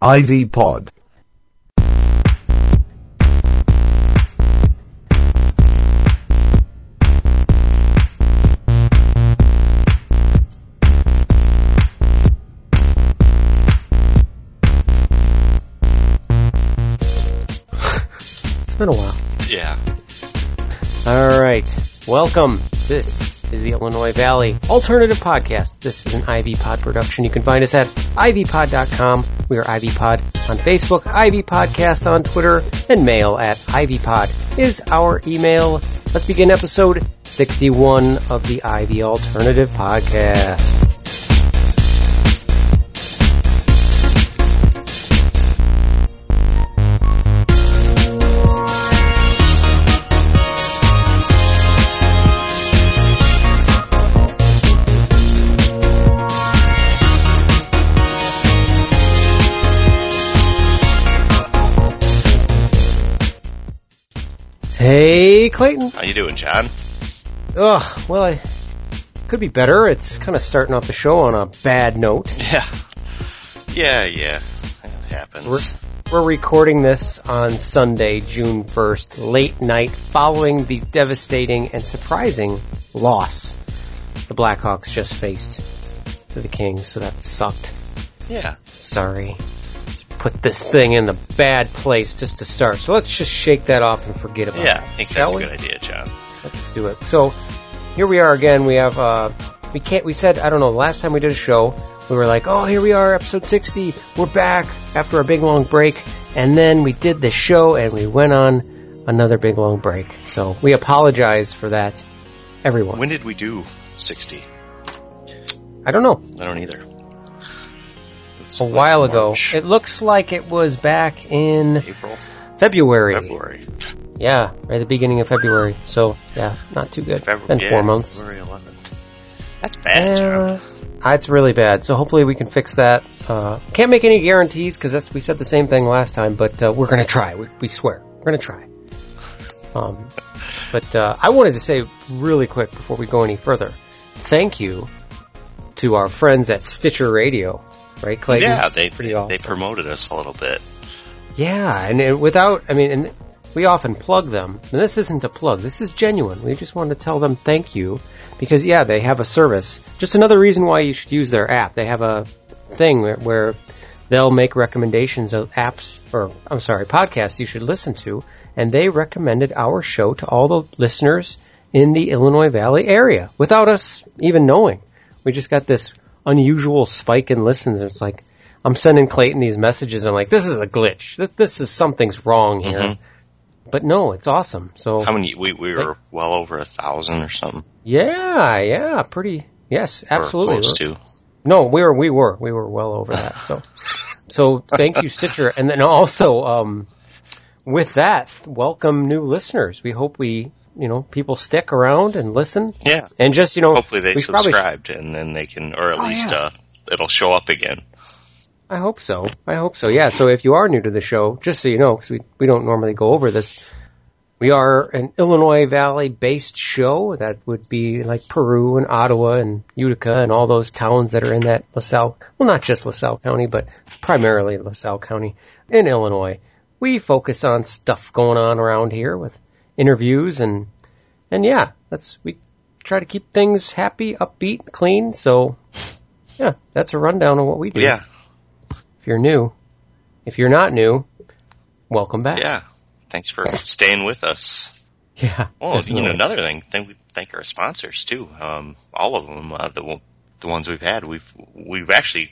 Ivy Pod. It's been a while. Yeah. All right. Welcome. This is the Illinois Valley Alternative Podcast. This is an Ivy Pod production. You can find us at ivypod.com. We are Ivy Pod on Facebook, Ivy Podcast on Twitter, and mail at ivypod is our email. Let's begin episode 61 of the Ivy Alternative Podcast. Hey, Clayton. How you doing, John? Oh, well, I could be better. It's kind of starting off the show on a bad note. Yeah. Yeah, yeah. It happens. We're, we're recording this on Sunday, June 1st, late night, following the devastating and surprising loss the Blackhawks just faced to the Kings, so that sucked. yeah. Sorry. Put this thing in the bad place just to start. So let's just shake that off and forget about Yeah, it. Yeah, I think that's a good idea, John. Let's do it. So here we are again. We have uh we can't we said I don't know, last time we did a show, we were like, "Oh, here we are, episode 60. We're back after a big long break." And then we did the show and we went on another big long break. So we apologize for that everyone. When did we do 60? I don't know. I don't either. It's A like while ago. March, It looks like it was back in April, February. February. Yeah, right at the beginning of February. So, yeah, not too good. February. Been yeah, 4 months. February 11th. That's bad. Uh, it's really bad. So hopefully we can fix that. Uh, can't make any guarantees because we said the same thing last time, but uh, we're gonna try. We, we swear, we're gonna try. Um, but uh, I wanted to say really quick before we go any further, thank you to our friends at Stitcher Radio, right, Clayton? Yeah, they pretty they, awesome. they promoted us a little bit. Yeah, and it, without, I mean, and we often plug them. And this isn't a plug. This is genuine. We just want to tell them thank you because, yeah, they have a service. Just another reason why you should use their app. They have a thing where, where they'll make recommendations of apps, or I'm sorry, podcasts you should listen to. And they recommended our show to all the listeners in the Illinois Valley area without us even knowing. We just got this unusual spike in listens. It's like, I'm sending Clayton these messages. I'm like, this is a glitch. This, this is something's wrong here. Mhm. But no, it's awesome. So How many? We, we were well over a thousand or something. yeah, yeah, pretty. Yes, absolutely. Or close to. No, we were we were we were well over that. So so thank you Stitcher, and then also um, with that, welcome new listeners. We hope we you know people stick around and listen, Yeah. and just you know Hopefully they probably subscribed and then they can, or at Oh, least yeah. uh, it'll show up again. I hope so. I hope so. Yeah. So if you are new to the show, just so you know, because we we don't normally go over this, we are an Illinois Valley based show that would be like Peru and Ottawa and Utica and all those towns that are in that LaSalle. Well, not just LaSalle County, but primarily LaSalle County in Illinois. We focus on stuff going on around here with interviews and and yeah, that's we try to keep things happy, upbeat, clean. So yeah, that's a rundown of what we do Yeah. if you're new. If you're not new, welcome back. Yeah. Thanks for staying with us. Yeah. Well, you know, another thing, thank, we thank our sponsors too. Um, all of them, uh, the the ones we've had, we've we've actually.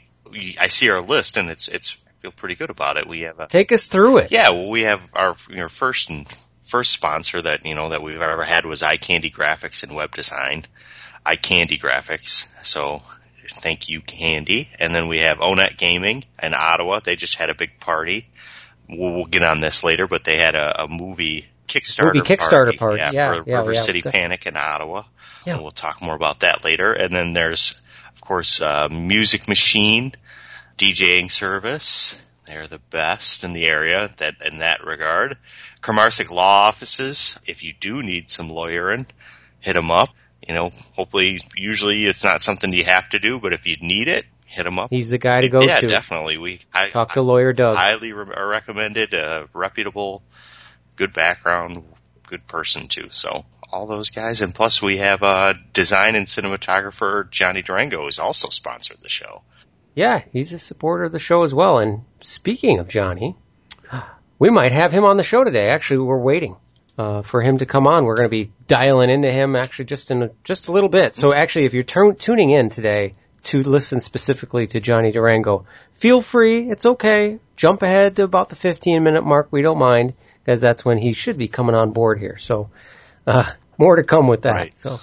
I see our list, and it's it's. I feel pretty good about it. We have a Take us through it. yeah. Well, we have our you know, first and first sponsor that you know that we've ever had was iCandy Graphics and Web Design. iCandy Graphics. So thank you, Candy. And then we have Onet Gaming in Ottawa. They just had a big party. We'll, we'll get on this later, but they had a, a movie Kickstarter Movie Kickstarter party. Yeah, Yeah, for yeah, River yeah. City The- Panic in Ottawa. Yeah. And we'll talk more about that later. And then there's, of course, uh, Music Machine DJing service. They're the best in the area that in that regard. Kramarsic Law Offices. If you do need some lawyering, hit them up. You know, hopefully, usually it's not something you have to do, but if you need it, hit him up. He's the guy to go yeah, to. Yeah, definitely. We I, Talk to lawyer Doug. highly re- recommended, uh, reputable, good background, good person too. So all those guys, and plus we have uh, design and cinematographer Johnny Durango is also sponsored the show. Yeah, he's a supporter of the show as well. And speaking of Johnny, we might have him on the show today. Actually, we're waiting uh, for him to come on. We're going to be dialing into him actually just in a, just a little bit. So actually, if you're tu- tuning in today to listen specifically to Johnny Durango, feel free. It's okay. Jump ahead to about the 15 minute mark. We don't mind because that's when he should be coming on board here. So uh, more to come with that. Right. So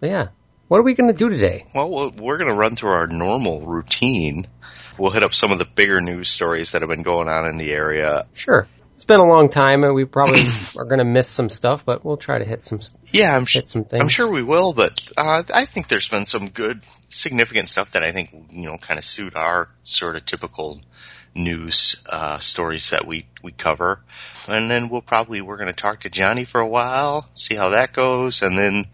but yeah, what are we going to do today? Well, we'll- we're going to run through our normal routine. We'll hit up some of the bigger news stories that have been going on in the area. Sure. It's been a long time, and we probably are going to miss some stuff, but we'll try to hit some Yeah, I'm, sh- hit some things. I'm sure we will, but uh, I think there's been some good, significant stuff that I think you know kind of suit our sort of typical news uh, stories that we we cover, and then we'll probably we're going to talk to Johnny for a while, see how that goes, and then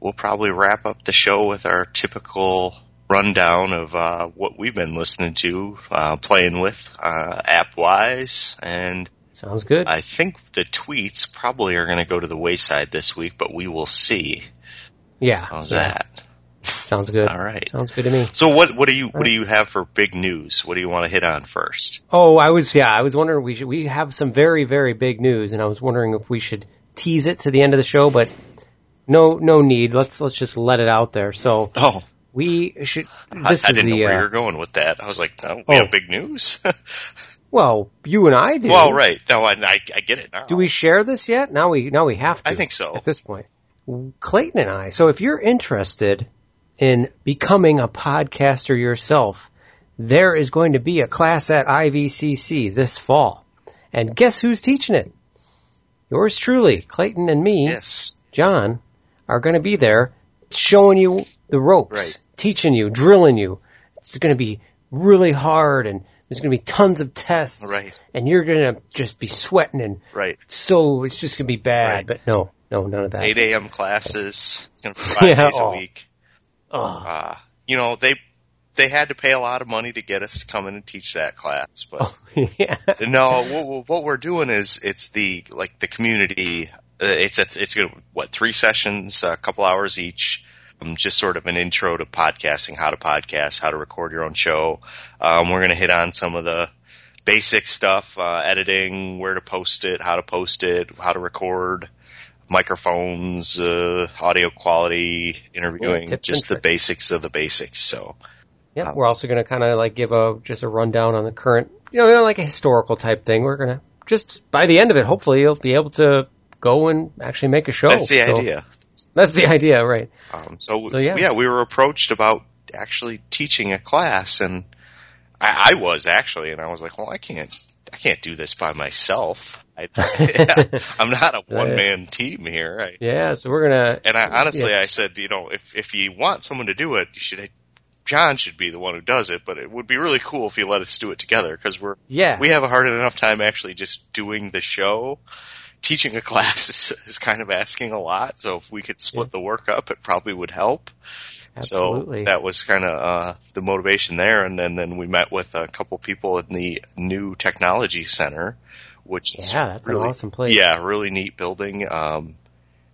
we'll probably wrap up the show with our typical rundown of uh, what we've been listening to, uh, playing with uh, app wise, and Sounds good. I think the tweets probably are going to go to the wayside this week, but we will see. yeah. How's yeah. that? Sounds good. All right. Sounds good to me. So what what do you what do you have for big news? What do you want to hit on first? Oh, I was yeah, I was wondering we should we have some very very big news, and I was wondering if we should tease it to the end of the show, but no no need. Let's let's just let it out there. So Oh, we should. I, This I is didn't know the where you uh, were going with that. I was like, no, we Oh. have big news. well, you and I do. well, right. No, I, I I get it now. Do we share this yet? Now we now we have to. I think so. At this point, Clayton and I. So if you're interested in becoming a podcaster yourself, there is going to be a class at IVCC this fall, and guess who's teaching it? Yours truly, Clayton and me, Yes. John, are going to be there, showing you the ropes, Right. teaching you, drilling you. It's going to be really hard, and there's going to be tons of tests, Right. and you're going to just be sweating and Right. so it's just gonna be bad. Right. But no, no, none of that. 8 a.m. classes. It's going to be five Yeah, days oh. a week. Oh, Uh, you know, they they had to pay a lot of money to get us to come in and teach that class, but oh, yeah. No, what, what we're doing is it's the like the community. Uh, it's it's it's gonna what three sessions, a couple hours each. Um, just sort of an intro to podcasting, how to podcast, how to record your own show. Um, we're gonna hit on some of the basic stuff, uh, editing, where to post it, how to post it, how to record, microphones, uh, audio quality, interviewing, tips just the basics of the basics. So Yeah, we're also gonna kind of like give a just a rundown on the current, you know, like a historical type thing. We're gonna just by the end of it, hopefully, you'll be able to go and actually make a show. that's the So, idea. That's the idea, right? Um, so, So, yeah. yeah. we were approached about actually teaching a class, and I, I was actually, and I was like, well, I can't, I can't do this by myself. I, I'm not a one man team here. I, Yeah, so we're gonna. and I honestly, Yeah. I said, you know, if if you want someone to do it, you should. John should be the one who does it, but it would be really cool if you let us do it together because we're Yeah, we have a hard enough time actually just doing the show. Teaching a class is, is kind of asking a lot, so if we could split the work up, it probably would help. absolutely. So that was kind of uh, the motivation there, and then then we met with a couple people in the new technology center, which is yeah, that's really, an awesome place. yeah, really neat building. Um,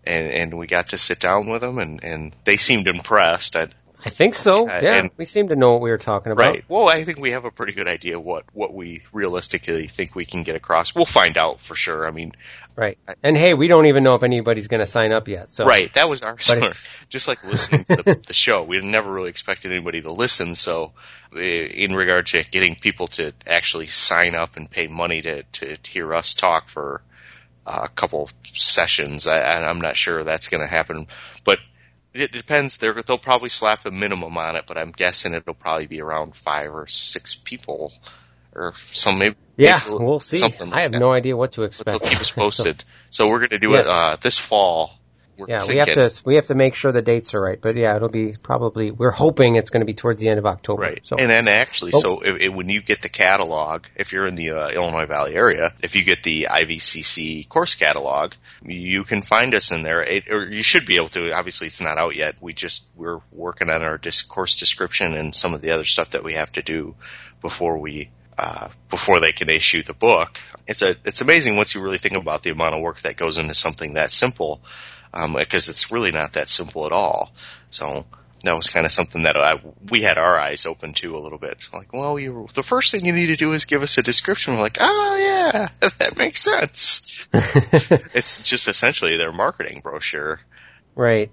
and and we got to sit down with them, and and they seemed impressed. I, I think so. Yeah, Yeah, and- we seem to know what we were talking about. Right. Well, I think we have a pretty good idea what what we realistically think we can get across. We'll find out for sure. I mean, Right. And hey, we don't even know if anybody's going to sign up yet. So right. That was our of- just like listening to the, the show. We never really expected anybody to listen. So, uh, in regard to getting people to actually sign up and pay money to to hear us talk for uh, a couple sessions, I, I'm not sure that's going to happen. But it depends. They're, they'll probably slap a minimum on it, but I'm guessing it'll probably be around five or six people, or some maybe. Yeah, maybe we'll see. like I have that. no idea what to They'll expect. keep us So, posted. So we're going to do Yes. it uh, this fall. We're Yeah, we have to we have to make sure the dates are right. But yeah, it'll be probably we're hoping it's going to be towards the end of October. Right. So And then actually, Oh. so if, if- when you get the catalog, if you're in the uh, Illinois Valley area, if you get the IVCC course catalog, you can find us in there. It, or you should be able to. Obviously, it's not out yet. We just we're working on our dis- course description and some of the other stuff that we have to do before we uh, before they can issue the book. It's a it's amazing once you really think about the amount of work that goes into something that simple, um, because it's really not that simple at all. So that was kind of something that I, we had our eyes open to a little bit. Like, well, you, the first thing you need to do is give us a description. We're like, oh yeah, that makes sense. it's just essentially their marketing brochure. right.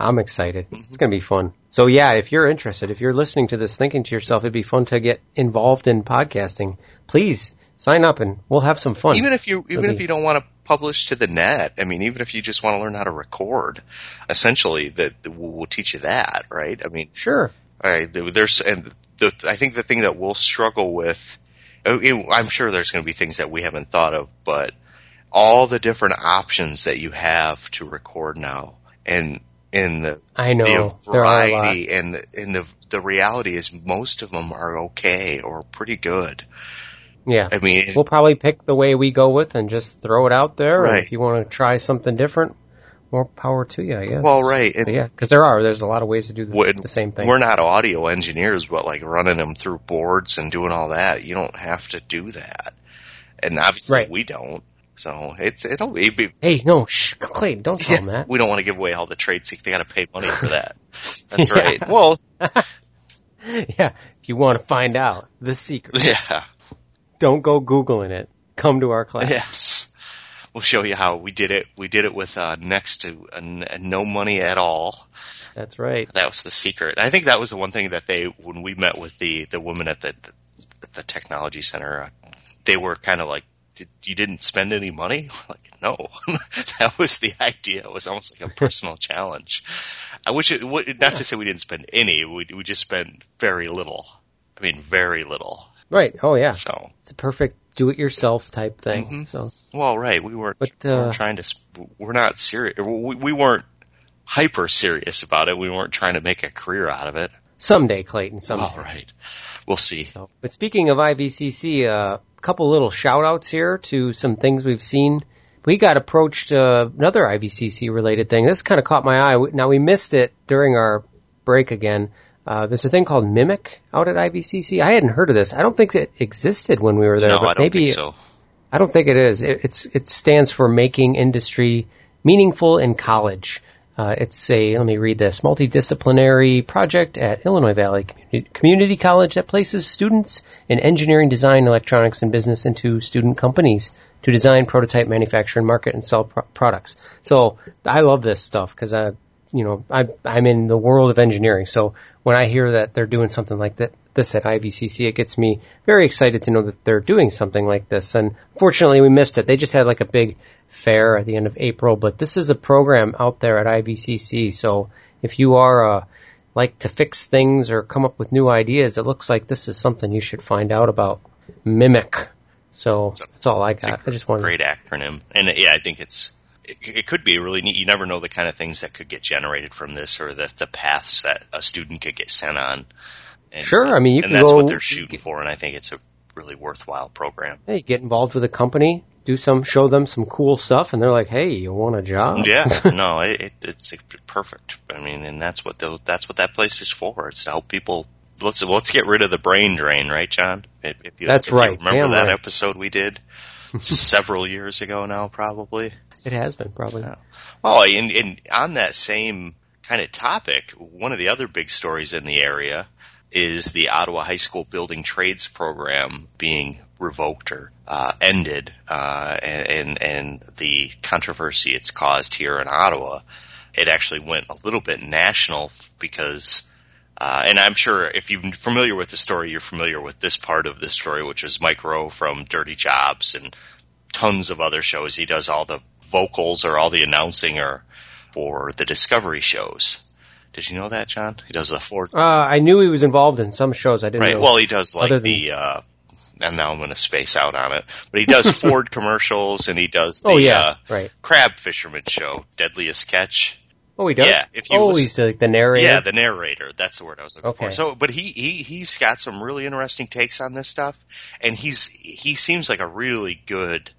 I'm excited. It's going to be fun. So yeah, if you're interested, if you're listening to this thinking to yourself, it'd be fun to get involved in podcasting. Please sign up and we'll have some fun. Even if you even if you don't want to publish to the net, I mean, even if you just want to learn how to record, essentially, that we'll, teach you that, right? I mean, sure. All right, there's and the, I think the thing that we'll struggle with, oh, I'm sure there's going to be things that we haven't thought of, but all the different options that you have to record now, and in the I know the there are a lot. variety, and the, and the the reality is most of them are okay or pretty good. Yeah. I mean, We'll probably pick the way we go with and just throw it out there. Right. if you want to try something different, more power to you, I guess. well, right, and yeah, because there are. There's a lot of ways to do the, the same thing. We're not audio engineers, but like running them through boards and doing all that, you don't have to do that. And obviously Right. we don't. So it's it'll be Hey, no, shh, Clayton, don't tell them that. we don't want to give away all the trade secrets. They got to pay money for that. That's Yeah. right. Well, yeah, if you want to find out the secret, yeah. Don't go googling it. Come to our class. Yes. We'll show you how we did it. We did it with uh, next to uh, n- no money at all. That's right. That was the secret. I think that was the one thing that they, when we met with the the women at the at the technology center, uh, they were kind of like, Did, "You didn't spend any money?" Like, no, that was the idea. It was almost like a personal challenge. I wish it, not to say we didn't spend any. We we just spent very little. I mean, very little. Right. Oh yeah, So, it's a perfect do-it-yourself type thing. Mhm. So well, right. We weren't, But, we weren't uh, trying to. We're not serious. We, we weren't hyper serious about it. We weren't trying to make a career out of it. someday, Clayton, someday. All right. We'll see. So, but speaking of IVCC, uh, a couple little shout outs here to some things we've seen. We got approached uh, another IVCC related thing. This kind of caught my eye. Now we missed it during our break again. Uh, there's a thing called Mimic out at IVCC. I hadn't heard of this. I don't think it existed when we were there. no, but I don't maybe think so. I don't think it is. It, it's it stands for making industry meaningful in college. Uh, it's a let me read this multidisciplinary project at Illinois Valley Community, Community College that places students in engineering, design, electronics, and business into student companies to design, prototype, manufacture, and market and sell pro- products. So I love this stuff because I, you know, I, I'm in the world of engineering. So when I hear that they're doing something like that, this at IVCC, it gets me very excited to know that they're doing something like this. And fortunately, we missed it. They just had like a big fair at the end of April, but this is a program out there at IVCC. So if you are uh, like to fix things or come up with new ideas, it looks like this is something you should find out about. Mimic. So that's all I got. I just wanted. great acronym, and yeah, I think it's it, it could be really neat. You never know the kind of things that could get generated from this, or the the paths that a student could get sent on. And, Sure, I mean, you and that's go- what they're shooting for, and I think it's a really worthwhile program. Hey, get involved with a company, do some, show them some cool stuff, and they're like, "Hey, you want a job?" Yeah, no, it, it, it's perfect. I mean, and that's what the, that's what that place is for. It's to help people. Let's let's get rid of the brain drain, right, John? If, if you, That's if you right. remember Damn that right. episode we did several years ago now, probably. It has been probably. Yeah. Oh, and, and on that same kind of topic, one of the other big stories in the area is the Ottawa High School Building Trades program being revoked or uh, ended, uh, and and the controversy it's caused here in Ottawa. It actually went a little bit national because, uh, and I'm sure if you're familiar with the story, you're familiar with this part of the story, which is Mike Rowe from Dirty Jobs and tons of other shows. He does all the vocals or all the announcing or for the Discovery shows. Did you know that, John? He does the four. Uh, I knew he was involved in some shows. I didn't Right. know. Well, he does like than- the uh, and now I'm going to space out on it. But he does Ford commercials and he does the Oh, yeah, uh, right. crab fisherman show, Deadliest Catch. Oh, he does. Yeah, if you oh, listen- he's like the narrator. Yeah, the narrator. That's the word I was looking Okay. for. So, but he, he he's got some really interesting takes on this stuff, and he's he seems like a really good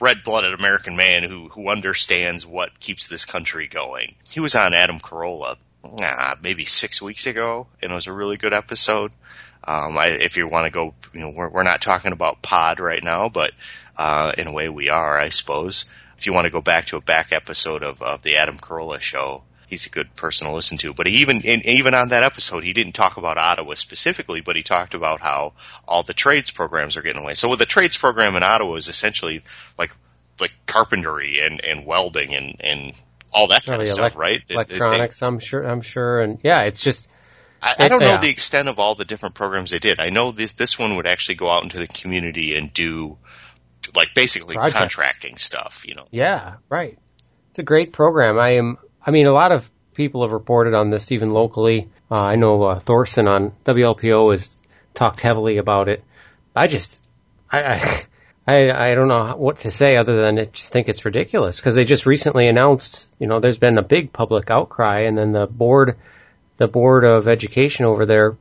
like red blooded American man who who understands what keeps this country going. He was on Adam Carolla, ah, maybe six weeks ago, and it was a really good episode. Um, I, if you want to go, you know, we're, we're not talking about pod right now, but uh, in a way we are, I suppose. If you want to go back to a back episode of, of the Adam Carolla show, he's a good person to listen to. But even even on that episode, he didn't talk about Ottawa specifically, but he talked about how all the trades programs are getting away. So with the trades program in Ottawa is essentially like like carpentry and, and welding and, and all that oh, kind Probably of stuff, elec- right? They- they- Electronics, I'm sure. I'm sure, and yeah, it's just I, I don't know Yeah. the extent of all the different programs they did. I know this this one would actually go out into the community and do like basically Projects. contracting stuff, you know. Yeah, right. It's a great program. I am. I mean, a lot of people have reported on this, even locally. Uh, I know uh, Thorson on WLPO has talked heavily about it. I just, I, I, I, don't know what to say other than I just think it's ridiculous because they just recently announced, you know, there's been a big public outcry, and then the board, the board of education over there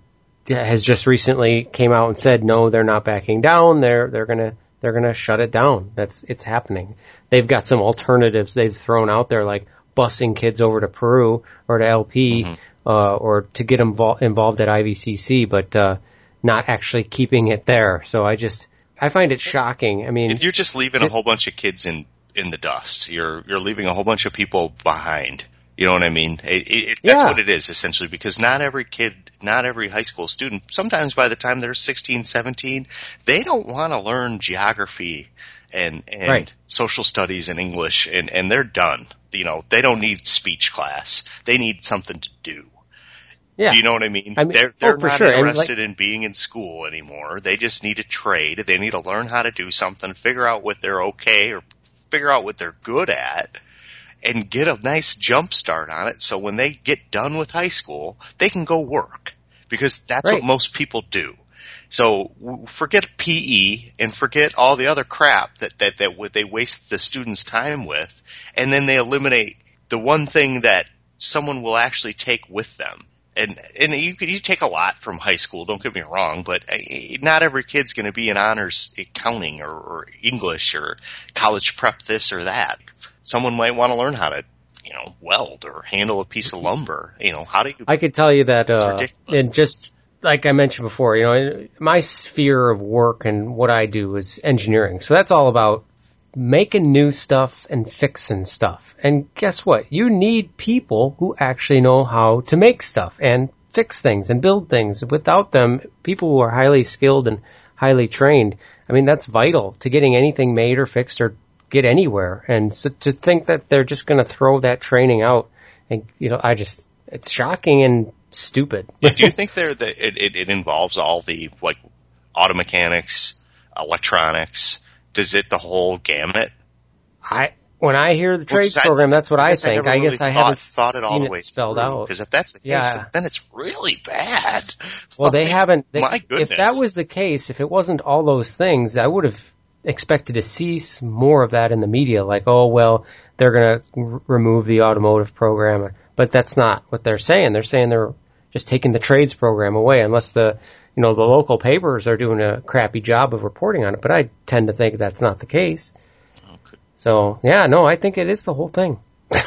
has just recently came out and said no, they're not backing down. They're they're gonna they're gonna shut it down. That's it's happening. They've got some alternatives they've thrown out there like busing kids over to Peru or to LP uh, or to get them vol- involved at IVCC, but uh, not actually keeping it there. So I just I find it shocking. I mean, You're just leaving a whole bunch of kids in in the dust. You're you're leaving a whole bunch of people behind. You know what I mean? It, it, it, that's Yeah. what it is essentially because not every kid, not every high school student, sometimes by the time they're 16, 17, they don't want to learn geography and, and Right. social studies and English and, and they're done. You know, they don't need speech class. They need something to do. yeah, Do you know what I mean? I mean- they're oh, they're for not sure. And, like- interested in being in school anymore. They just need a trade. They need to learn how to do something, figure out what they're okay or figure out what they're good at and get a nice jump start on it so when they get done with high school, they can go work because that's Right. what most people do. So forget PE and forget all the other crap that, that, that would- they waste the students' time with and then they eliminate the one thing that someone will actually take with them. And, and you could, you take a lot from high school, don't get me wrong, but uh, not every kid's going to be in honors accounting or, or English or college prep this or that. Someone might want to learn how to, you know, weld or handle a piece of lumber. You know, how do you, I could tell you that, uh, and just like I mentioned before, you know, my sphere of work and what I do is engineering. So that's all about making new stuff and fixing stuff. And guess what? You need people who actually know how to make stuff and fix things and build things. Without them, people who are highly skilled and highly trained, I mean, that's vital to getting anything made or fixed or get anywhere. And so to think that they're just going to throw that training out and, you know, I just, it's shocking and stupid. do you think there that it, it, it involves all the like auto mechanics, electronics? Does it the whole gamut? I when I hear the trades Well, program, that's what I, guess think. I really guess I thought, haven't thought it all the way spelled out. Because if that's the case, Yeah. then it's really bad. Well, they haven't. They, my if that was the case, if it wasn't all those things, I would have expected to see more of that in the media. Like, oh well, they're going to r- remove the automotive program, but that's not what they're saying. They're saying they're just taking the trades program away, unless the you know the local papers are doing a crappy job of reporting on it. But I tend to think that's not the case. Okay. So yeah, no, I think it is the whole thing.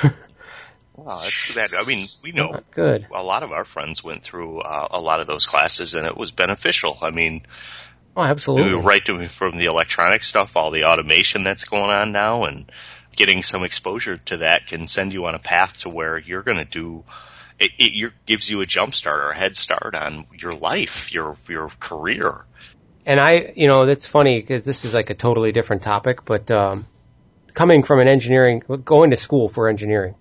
Well, that's too bad. I mean, we know Not good. a lot of our friends went through uh, a lot of those classes, and it was beneficial. I mean, Oh, absolutely. right to from the electronic stuff, all the automation that's going on now, and getting some exposure to that can send you on a path to where you're going to do. It, it gives you a jump start or a head start on your life, your your career. and I, you know, that's funny because this is like a totally different topic, but um, coming from an engineering, going to school for engineering,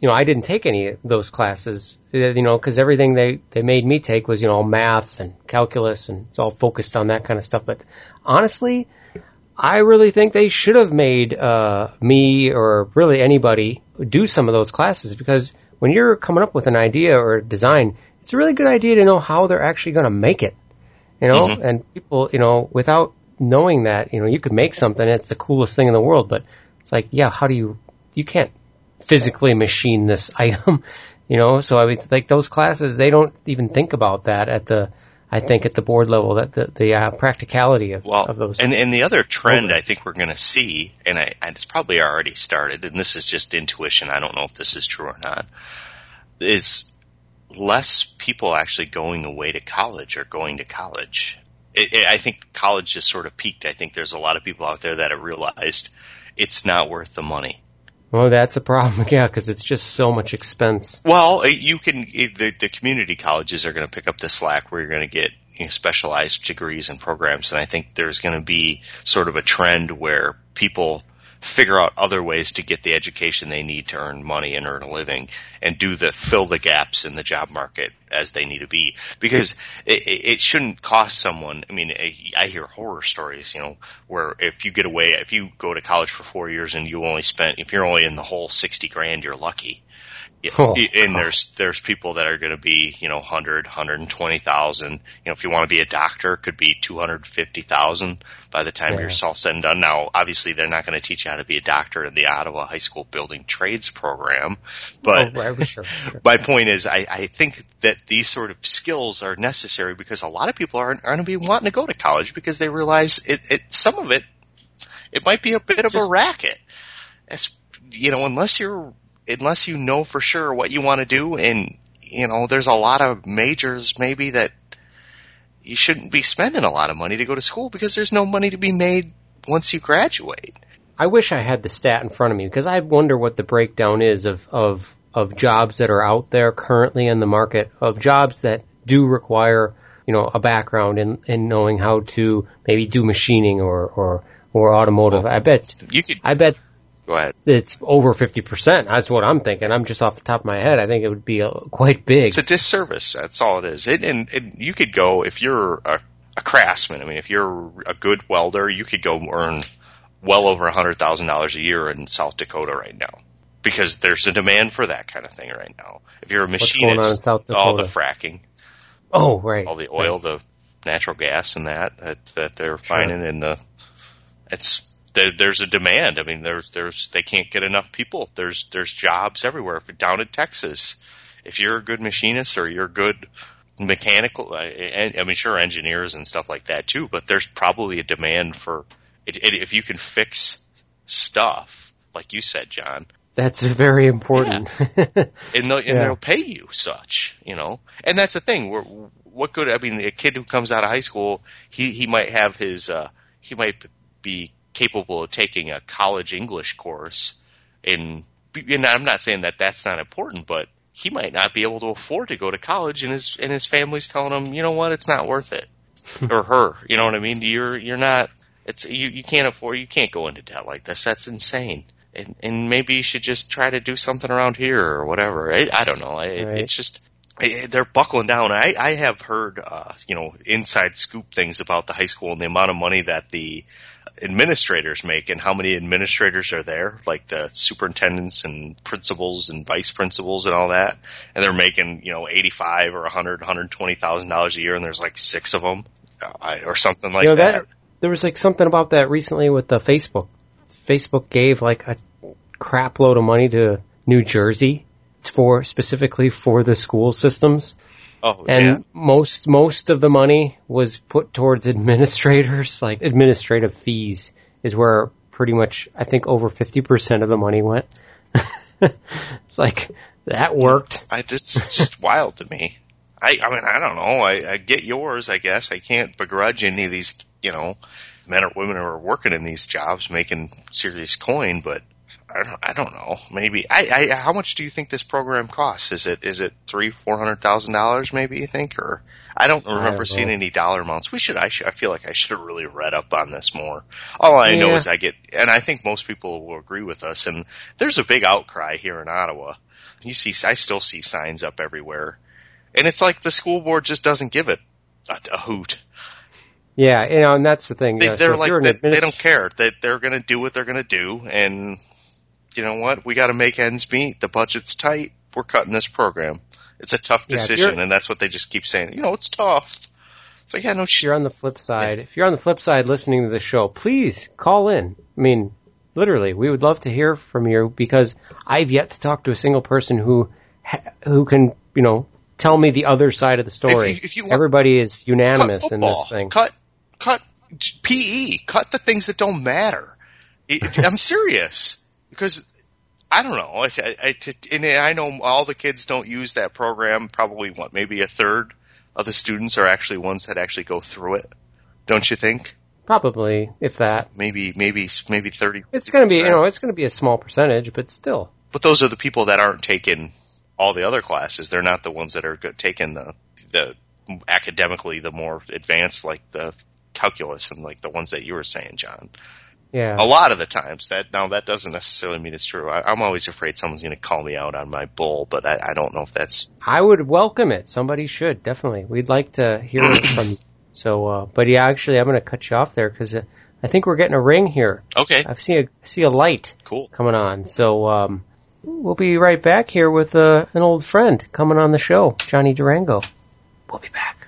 you know, I didn't take any of those classes, uh, you know, because everything they they made me take was, you know, math and calculus, and it's all focused on that kind of stuff. But honestly, I really think they should have made uh, me or really anybody do some of those classes because when you're coming up with an idea or a design, it's a really good idea to know how they're actually going to make it You know, mm-hmm. and people, you know, without knowing that, you know, you could make something, it's the coolest thing in the world, but it's like, yeah, how do you, you can't physically machine this item, you know, so I mean, it's like those classes, they don't even think about that at the, I think at the board level that the, the uh, practicality of, well, of those. And, and the other trend programs. I think we're going to see, and, I, and it's probably already started, and this is just intuition. I don't know if this is true or not. Is less people actually going away to college or going to college. It, it, I think college just sort of peaked. I think there's a lot of people out there that have realized it's not worth the money. Well, that's a problem, yeah, because it's just so much expense. Well, uh, you can the, the community colleges are going to pick up the slack where you're going to get you know, specialized degrees and programs, and I think there's going to be sort of a trend where people figure out other ways to get the education they need to earn money and earn a living and do the fill the gaps in the job market as they need to be. Because it, it shouldn't cost someone i mean i hear horror stories you know where if you get away if you go to college for four years and you only spent if you're only in the whole 60 grand you're lucky Oh, and there's there's people that are going to be you know 100 120,000 you know if you want to be a doctor it could be 250,000 by the time yeah. you're all said and done now obviously they're not going to teach you how to be a doctor in the Ottawa High School Building Trades program but oh, right, sure, sure. my point is I, I think that these sort of skills are necessary because a lot of people are, are going to be wanting to go to college because they realize it, it some of it it might be a bit of Just, a racket it's you know unless you're unless you know for sure what you want to do and you know there's a lot of majors maybe that you shouldn't be spending a lot of money to go to school because there's no money to be made once you graduate. I wish I had the stat in front of me because I wonder what the breakdown is of of of jobs that are out there currently in the market of jobs that do require you know a background in in knowing how to maybe do machining or or or automotive. Well, I bet you could. I bet Go ahead. It's over 50%. That's what I'm thinking. I'm just off the top of my head. I think it would be a, quite big. It's a disservice. That's all it is. It, and, and you could go, if you're a, a craftsman, I mean, if you're a good welder, you could go earn well over $100,000 a year in South Dakota right now. Because there's a demand for that kind of thing right now. If you're a machinist, all the fracking. Oh, right. All the oil, right. the natural gas and that, that, that they're sure. finding in the, it's, there, there's a demand. I mean, there's there's they can't get enough people. There's there's jobs everywhere. If down in Texas, if you're a good machinist or you're good mechanical, I, I mean, sure, engineers and stuff like that too. But there's probably a demand for it, it, if you can fix stuff, like you said, John. That's very important. Yeah. and, they'll, and yeah. they'll pay you such, you know. And that's the thing. We're, what good? I mean, a kid who comes out of high school, he he might have his, uh, he might be capable of taking a college English course in and I'm not saying that that's not important, but he might not be able to afford to go to college and his and his family's telling him, you know what, it's not worth it. or her, you know what I mean? You're you're not it's you, you can't afford you can't go into debt like this. That's insane. And and maybe you should just try to do something around here or whatever. I, I don't know. It, right. It's just they're buckling down. I, I have heard, uh, you know, inside scoop things about the high school and the amount of money that the administrators make and how many administrators are there, like the superintendents and principals and vice principals and all that. And they're making, you know, 85 or 100, 120,000 dollars a year and there's like six of them uh, or something like you know, that. that. There was like something about that recently with the Facebook. Facebook gave like a crap load of money to New Jersey for specifically for the school systems Oh, and yeah. most most of the money was put towards administrators, like administrative fees is where pretty much I think over fifty percent of the money went. it's like that worked. I just it's just wild to me. I I mean I don't know. I, I get yours. I guess I can't begrudge any of these you know men or women who are working in these jobs making serious coin, but I don't, I don't know. Maybe I, I. How much do you think this program costs? Is it is it three four hundred thousand dollars? Maybe you think, or I don't remember I seeing any dollar amounts. We should. I should. I feel like I should have really read up on this more. All I yeah. know is I get, and I think most people will agree with us. And there's a big outcry here in Ottawa. You see, I still see signs up everywhere, and it's like the school board just doesn't give it a, a hoot. Yeah, you know, and that's the thing. They, are so like they, administ- they, don't care. They, they're going to do what they're going to do, and you know what? We got to make ends meet. The budget's tight. We're cutting this program. It's a tough decision, yeah, and that's what they just keep saying. You know, it's tough. So yeah, no shit. you're on the flip side, if you're on the flip side listening to the show, please call in. I mean, literally, we would love to hear from you because I've yet to talk to a single person who who can, you know, tell me the other side of the story. If- if you want- Everybody is unanimous in this thing. Cut, cut PE. Cut the things that don't matter. I'm serious because I don't know. I, I, I, and I know all the kids don't use that program. Probably what, maybe a third of the students are actually ones that actually go through it. Don't you think? Probably, if that. Maybe, maybe, maybe thirty. It's going to be, you know, it's going to be a small percentage, but still. But those are the people that aren't taking all the other classes. They're not the ones that are taking the the academically the more advanced, like the calculus and like the ones that you were saying, John. Yeah. A lot of the times that now that doesn't necessarily mean it's true. I, I'm always afraid someone's going to call me out on my bull, but I, I don't know if that's I would welcome it. Somebody should definitely. We'd like to hear it from you. So, uh, but yeah, actually, I'm going to cut you off there because uh, I think we're getting a ring here. okay. I see a see a light Cool. coming on. So um, we'll be right back here with uh, an old friend coming on the show, Johnny Durango. We'll be back.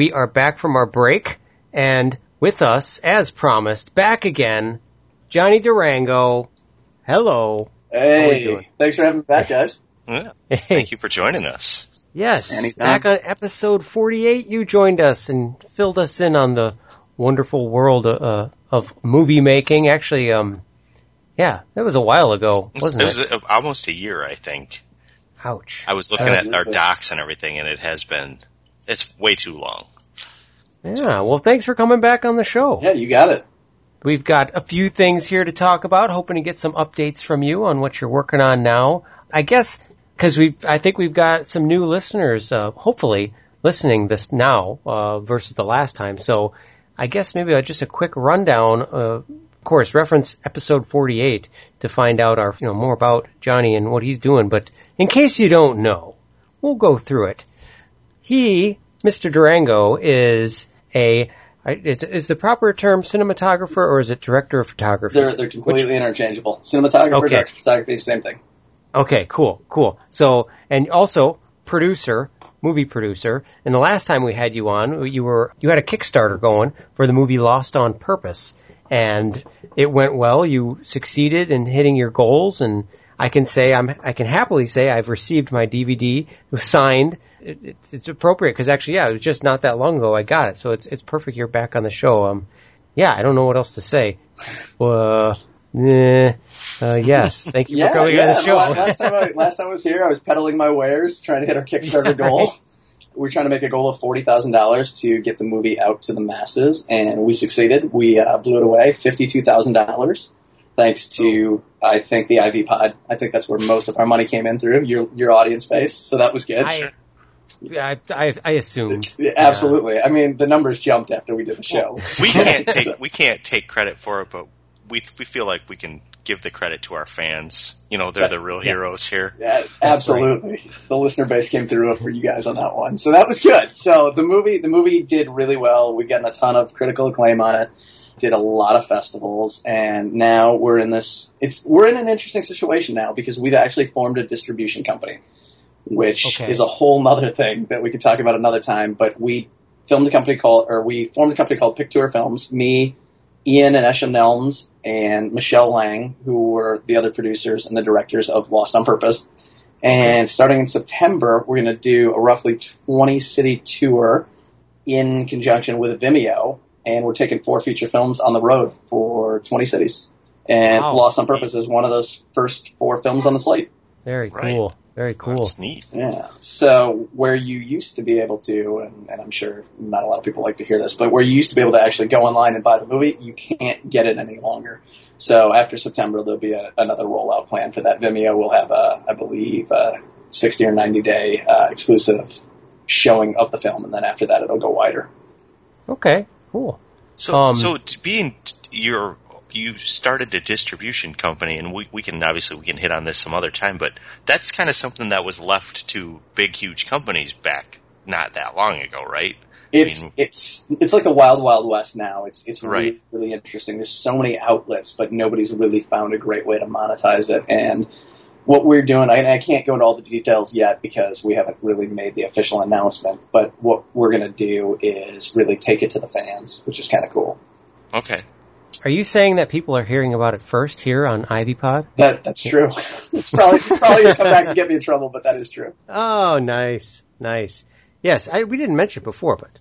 We are back from our break, and with us, as promised, back again, Johnny Durango. Hello. Hey, thanks for having me back, guys. Yeah. Hey, Thank you for joining us. yes, Anytime. back on episode 48, you joined us and filled us in on the wonderful world uh, of movie making. Actually, um, yeah, that was a while ago, It was, wasn't it it? was uh, almost a year, I think. Ouch. I was looking Uh, at our docs and everything, and it has been it's way too long. Yeah, well, thanks for coming back on the show. Yeah, you got it. We've got a few things here to talk about, hoping to get some updates from you on what you're working on now. I guess because we, I think we've got some new listeners, uh, hopefully listening this now uh, versus the last time. So I guess maybe uh, just a quick rundown. Uh, of course, reference episode 48 to find out our, you know, more about Johnny and what he's doing. But in case you don't know, we'll go through it. He, Mr. Durango, is a is, is the proper term cinematographer or is it director of photography? They're they're completely interchangeable. Cinematographer, Okay. director of photography, same thing. Okay, cool, cool. So, and also producer, movie producer. And the last time we had you on, you were you had a Kickstarter going for the movie Lost on Purpose, and it went well. You succeeded in hitting your goals, and I can say I'm I can happily say I've received my DVD. Signed. It, it's it's appropriate because actually, yeah, it was just not that long ago I got it, so it's it's perfect. You're back on the show. Um, yeah, I don't know what else to say. Uh, eh, uh, yes, thank you Yeah, for coming yeah. on the show. Last time I last time I was here, I was peddling my wares, trying to hit our Kickstarter goal. We're trying to make a goal of forty thousand dollars to get the movie out to the masses, and we succeeded. We uh, blew it away, fifty-two thousand dollars, thanks to I think the IV Pod. I think that's where most of our money came in through your your audience base. So that was good. I, I, I, I assumed. Yeah, Absolutely. I mean, the numbers jumped after we did the show. We can't take we can't take credit for it, but we we feel like we can give the credit to our fans. You know, they're the real Yes. heroes here. Yeah, absolutely. The listener base came through for you guys on that one, so that was good. So the movie, the movie did really well. We've gotten a ton of critical acclaim on it. Did a lot of festivals, and now we're in this. It's we're in an interesting situation now because we've actually formed a distribution company, which Okay. is a whole nother thing that we could talk about another time. But we filmed a company called, or we formed a company called Picture Films. Me, Ian and Eshom Nelms and Michelle Lang, who were the other producers and the directors of Lost on Purpose. And starting in September, we're going to do a roughly 20 city tour in conjunction with Vimeo. And we're taking four feature films on the road for 20 cities. And Wow. Lost on Purpose is one of those first four films on the slate. Very Right. cool. Very cool. That's neat. Yeah. So where you used to be able to, and, and I'm sure not a lot of people like to hear this, but where you used to be able to actually go online and buy the movie, you can't get it any longer. So after September, there'll be a, another rollout plan for that. Vimeo will have a, I believe, a 60 or 90 day uh, exclusive showing of the film, and then after that, it'll go wider. Okay. Cool. So, Um, so being t- you're you started a distribution company, and we we can obviously we can hit on this some other time, but that's kind of something that was left to big huge companies back not that long ago, right? It's mean- it's it's like the wild wild west now. It's it's really Right. really interesting. There's so many outlets, but nobody's really found a great way to monetize it. And what we're doing, I, I can't go into all the details yet because we haven't really made the official announcement. But what we're gonna do is really take it to the fans, which is kind of cool. Okay. Are you saying that people are hearing about it first here on Ivy Pod? That that's true. it's probably probably gonna come back and get me in trouble, but that is true. Oh, nice, nice. Yes, I, we didn't mention it before, but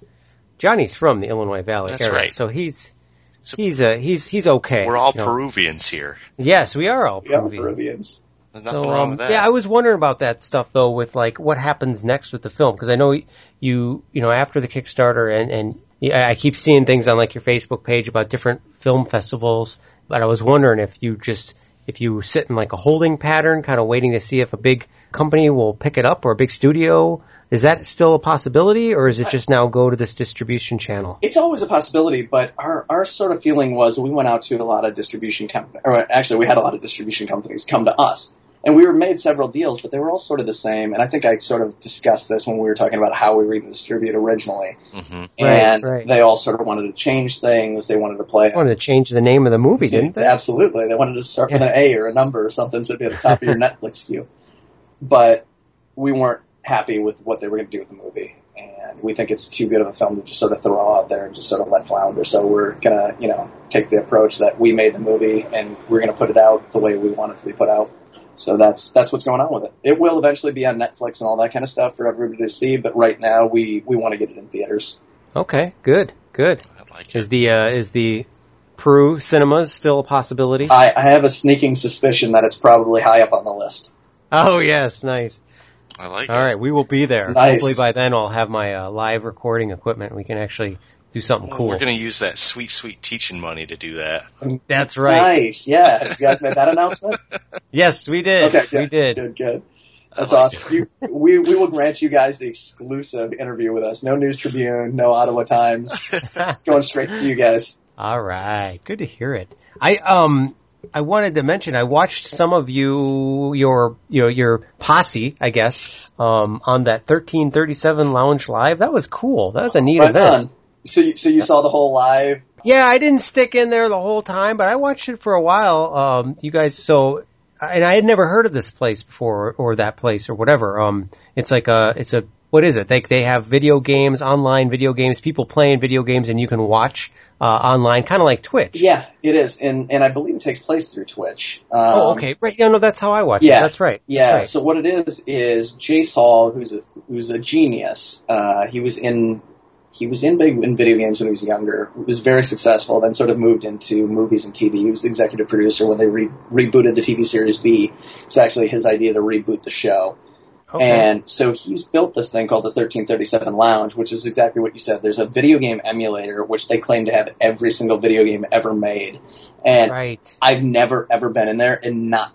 Johnny's from the Illinois Valley That's area, right. so he's So- he's uh, he's he's okay. We're all you know. Peruvians here. Yes, we are all Yeah, Peruvians. Peruvians. There's nothing So, wrong um, with that. yeah, I was wondering about that stuff though, with like what happens next with the film, because I know you, you know, after the Kickstarter and and I keep seeing things on like your Facebook page about different film festivals, but I was wondering if you just if you sit in like a holding pattern, kind of waiting to see if a big company will pick it up or a big studio. Is that still a possibility, or is it just now go to this distribution channel? It's always a possibility, but our, our sort of feeling was we went out to a lot of distribution companies, or actually we had a lot of distribution companies come to us. And we were made several deals, but they were all sort of the same. And I think I sort of discussed this when we were talking about how we were going to distribute originally. hmm And right. they all sort of wanted to change things. They wanted to play. They wanted to change the name of the movie, didn't they? Absolutely. They wanted to start with an A or a number or something so it'd be at the top of your Netflix queue. But we weren't happy with what they were going to do with the movie. And we think it's too good of a film to just sort of throw out there and just sort of let flounder. So we're going to, you know, take the approach that we made the movie and we're going to put it out the way we want it to be put out. So that's that's what's going on with it. It will eventually be on Netflix and all that kind of stuff for everybody to see, but right now we we want to get it in theaters. Okay, good, good. I like it. Is the uh, is the Peru cinemas still a possibility? I, I have a sneaking suspicion that it's probably high up on the list. oh yes, nice. I like All it. right, we will be there. Nice. Hopefully by then I'll have my uh, live recording equipment. We can actually do something cool. We're going to use that sweet, sweet teaching money to do that. That's right. Nice. Yeah. You guys made that announcement? Yes, we did. Okay, good. We did. Good, good. That's like awesome. You, we we will grant you guys the exclusive interview with us. No News Tribune, no Ottawa Times. Going straight to you guys. All right, good to hear it. I um I wanted to mention I watched some of you your you know your posse I guess um on that 1337 Lounge Live. That was cool. That was a neat Right event. on. So you, so you saw the whole live. Yeah, I didn't stick in there the whole time, but I watched it for a while. Um, you guys, so, and I had never heard of this place before, or that place, or whatever. Um, it's like a, it's a, what is it? They they have video games, online video games, people playing video games, and you can watch uh, online, kind of like Twitch. Yeah, it is, and and I believe it takes place through Twitch. Um, Oh, okay. Right. Yeah, no, that's how I watch Yeah. it. That's right. Yeah. That's So what it is is Jace Hall, who's a who's a genius. Uh, he was in he was in big in video games when he was younger. He was very successful. Then sort of moved into movies and TV. He was the executive producer when they re- rebooted the TV series V. It was actually his idea to reboot the show. Okay. And so he's built this thing called the 1337 Lounge, which is exactly what you said. There's a video game emulator, which they claim to have every single video game ever made. And right. I've never ever been in there and not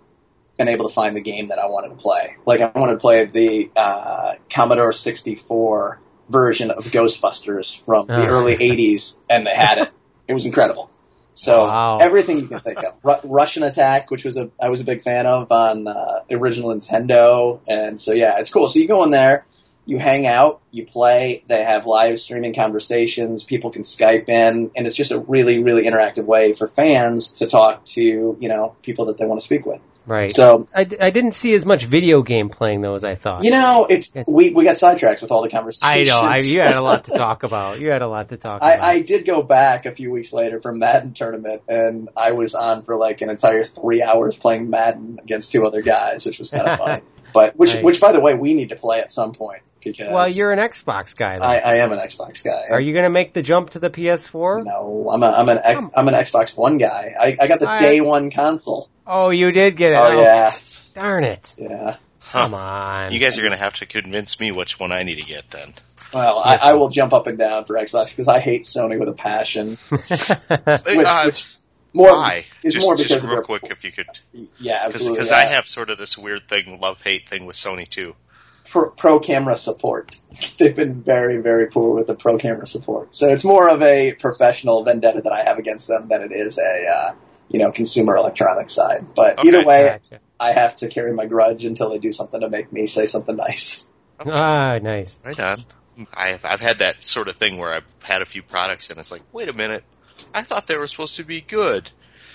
been able to find the game that I wanted to play. Like I wanted to play the uh, Commodore 64 version of Ghostbusters from the Oh. early 80s, and they had it. It was incredible. So Wow. everything you can think of. Ru- Rush'n Attack, which was a I was a big fan of on uh, original Nintendo, and so yeah, it's cool. So you go in there, you hang out, you play. They have live streaming conversations. People can Skype in, and it's just a really, really interactive way for fans to talk to you know people that they want to speak with. Right. So I, I didn't see as much video game playing though as I thought. you know, it's we we got sidetracked with all the conversations. I know. I, you had a lot to talk about. You had a lot to talk about. I, I did go back a few weeks later from Madden tournament, and I was on for like an entire three hours playing Madden against two other guys, which was kind of fun. But which, Nice. which by the way, we need to play at some point because well, you're an Xbox guy. Though. I, I am an Xbox guy. Are you going to make the jump to the PS4? No, I'm a, I'm an X, I'm an Xbox One guy. I, I got the I- day one console. Oh, you did get it. Oh yeah, Darn it. yeah. Huh. Come on. You guys are gonna have to convince me which one I need to get then. Well, Yes, I, I will jump up and down for Xbox because I hate Sony with a passion. Which, Uh, which more, Why? It's just more because of real their, quick, if you could, yeah, absolutely. because yeah. I have sort of this weird thing, love hate thing with Sony too. pro, pro camera support. They've been very, very poor with the pro camera support. So it's more of a professional vendetta that I have against them than it is a, uh, you know, consumer electronics side. But Okay. either way, Gotcha. I have to carry my grudge until they do something to make me say something nice. Ah, nice. Right on. I've I've had that sort of thing where I've had a few products and it's like, wait a minute, I thought they were supposed to be good,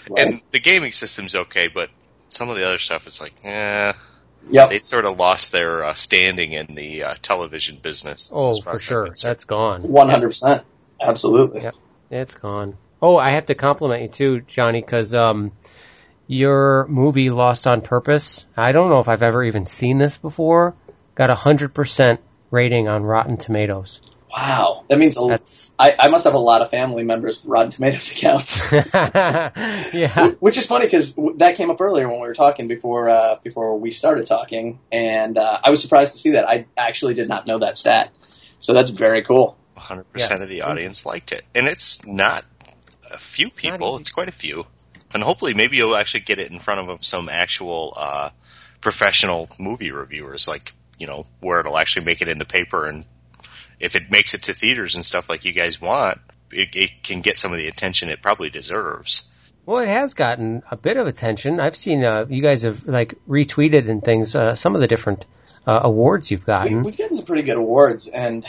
Right? and the gaming system's okay, but some of the other stuff is like, eh, yep. they sort of lost their uh, standing in the uh, television business. Oh, for sure. concerned. That's gone. 100%. Absolutely. Yep. It's gone. Oh, I have to compliment you too, Johnny, because um, your movie Lost on Purpose. I don't know if I've ever even seen this before. Got a hundred percent rating on Rotten Tomatoes. Wow. That means a, That's I, I must have a lot of family members with Rotten Tomatoes accounts. yeah. Which is funny because that came up earlier when we were talking before uh, before we started talking, and uh, I was surprised to see that. I actually did not know that stat, so that's very cool. 100% Yes. of the audience liked it. And it's not a few It's people, it's quite a few. And hopefully maybe you'll actually get it in front of some actual uh, professional movie reviewers, like, you know, where it'll actually make it in the paper. And if it makes it to theaters and stuff like you guys want, it, it can get some of the attention it probably deserves. Well, it has gotten a bit of attention. I've seen uh, you guys have like retweeted and things. Uh, some of the different uh, awards you've We, gotten. we've gotten some pretty good awards and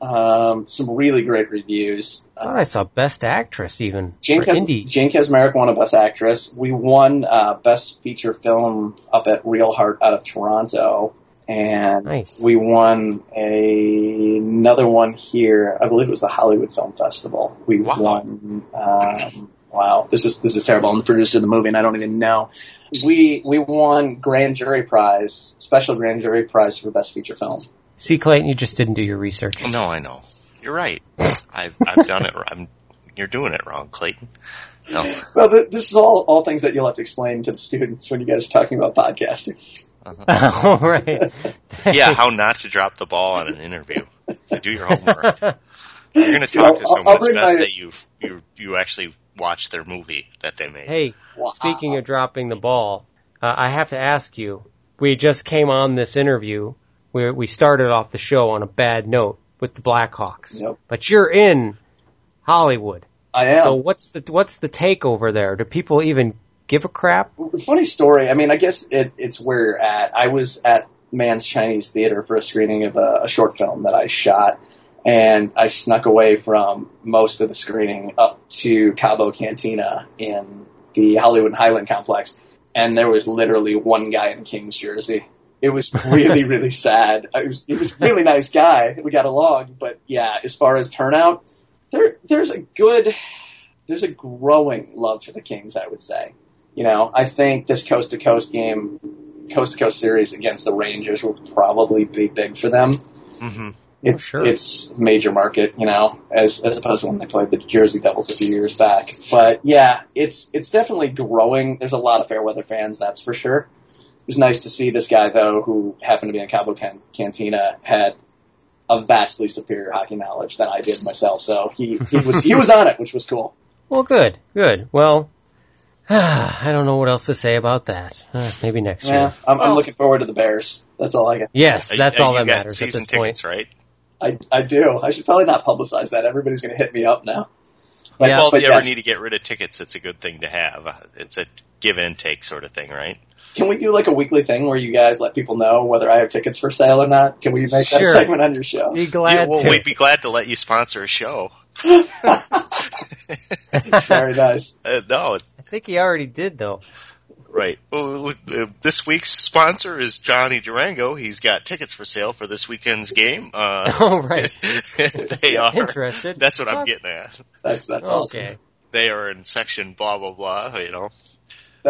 um, some really great reviews. I thought Uh, I saw Best Actress even Jane, for Kes- indie. Jane Kasmerick won a Best Actress. We won uh, Best Feature Film up at Reel Heart out of Toronto, and Nice. we won a, another one here. I believe it was the Hollywood Film Festival. We Wow. won. Um, wow, this is this is terrible. I'm the producer of the movie, and I don't even know. We we won Grand Jury Prize, special Grand Jury Prize for Best Feature Film. See, Clayton, you just didn't do your research. No, I know. You're right. I've, I've done it. I'm, you're doing it wrong, Clayton. No. Well, this is all all things that you'll have to explain to the students when you guys are talking about podcasting. All right. Yeah, how not to drop the ball on an interview. Do your homework. You're going to talk I'll- to someone. I'll It's best my- that you you you actually watch their movie that they made. hey, Wow. speaking of dropping the ball, uh, I have to ask you. We just came on this interview. We we started off the show on a bad note with the Blackhawks, Yep. but you're in Hollywood. I am. So what's the what's the take over there? Do people even give a crap? Funny story. I mean, I guess it, it's where you're at. I was at Mann's Chinese Theater for a screening of a, a short film that I shot, and I snuck away from most of the screening up to Cabo Cantina in the Hollywood Highland complex, and there was literally one guy in King's jersey. It was really, really sad. I was, he was a really nice guy. We got along, but yeah, as far as turnout, there, there's a good, there's a growing love for the Kings, I would say. You know, I think this coast to coast game, coast to coast series against the Rangers will probably be big for them. hmm It's sure. it's major market, you know, as as opposed to when they played the Jersey Devils a few years back. But yeah, it's it's definitely growing. There's a lot of fair weather fans, that's for sure. It was nice to see this guy though, who happened to be in Cabo Can- Cantina, had a vastly superior hockey knowledge than I did myself. So he he was he was on it, which was cool. Well, good, good. Well, I don't know what else to say about that. Uh, maybe next Yeah, year. I'm, I'm Well- looking forward to the Bears. That's all I got. Yes, that's all that got matters at season this point. tickets, right? I I do. I should probably not publicize that. Everybody's going to hit me up now. But, Yeah, well, if you ever yes. need to get rid of tickets, it's a good thing to have. Uh, It's a give and take sort of thing, right? Can we do like a weekly thing where you guys let people know whether I have tickets for sale or not? Can we make that a segment on your show? Be Yeah, glad well, to. we'd be glad to let you sponsor a show. Very nice. Uh, no, I think he already did though. Right. Well, uh, this week's sponsor is Johnny Derango. He's got tickets for sale for this weekend's game. Uh, oh, right. they are Interested. That's what I'm getting at. That's that's awesome. They are in section blah blah blah. You know,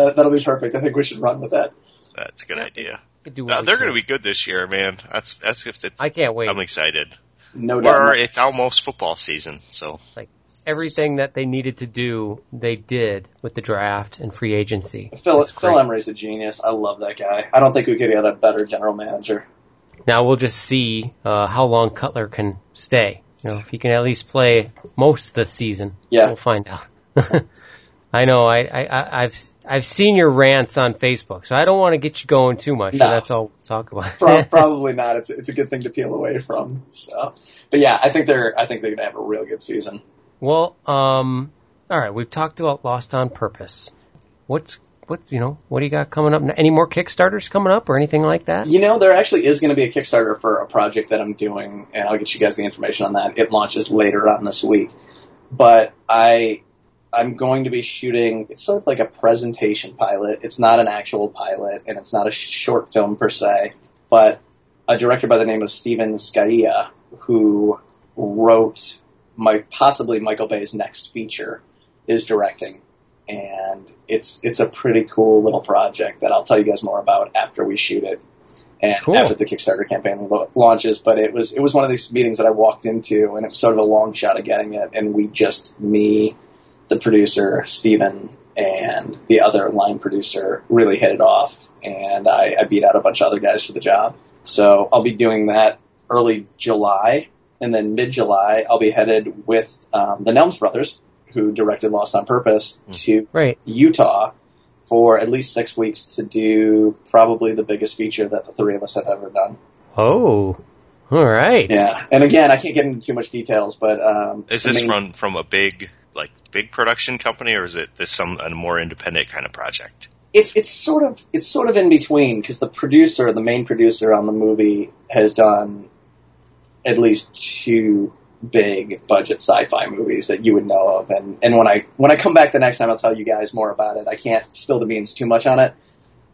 That, that'll be perfect. I think we should run with that. that's a good idea. Do Uh, they're going to be good this year, man. That's that's it's, it's, I can't wait. I'm excited. No Or doubt. it's almost football season, so like everything that they needed to do, they did with the draft and free agency. Phil, That's Phil great. Emery's a genius. I love that guy. I don't think we could get a better general manager. Now we'll just see uh, how long Cutler can stay. You know, if he can at least play most of the season, Yeah. we'll find out. I know. I, I, I've I've seen your rants on Facebook, so I don't want to get you going too much. So No. that's all we'll talk about. Pro- probably not. It's it's a good thing to peel away from. So, but yeah, I think they're I think they're gonna have a real good season. well, um, all right. We've talked about Lost on Purpose. What's what you know? What do you got coming up? Any more Kickstarters coming up or anything like that? You know, there actually is going to be a Kickstarter for a project that I'm doing, and I'll get you guys the information on that. It launches later on this week, but I I'm going to be shooting. It's sort of like a presentation pilot. It's not an actual pilot, and it's not a short film per se, but a director by the name of Steven Scaia, who wrote my possibly Michael Bay's next feature, is directing. And it's it's a pretty cool little project that I'll tell you guys more about after we shoot it and Cool. after the Kickstarter campaign lo- launches. But it was it was one of these meetings that I walked into, and it was sort of a long shot of getting it. And we just me, the producer Steven, and the other line producer really hit it off, and I, I beat out a bunch of other guys for the job. So I'll be doing that early July, and then mid July I'll be headed with um, the Nelms brothers, who directed Lost on Purpose, to Right. Utah for at least six weeks to do probably the biggest feature that the three of us have ever done. Oh, all right. Yeah, and again, I can't get into too much details, but um, is this main- run from a big like big production company, or is it this some a more independent kind of project? It's it's sort of it's sort of in between because the producer, the main producer on the movie, has done at least two big budget sci-fi movies that you would know of, and and when I when I come back the next time, I'll tell you guys more about it. I can't spill the beans too much on it,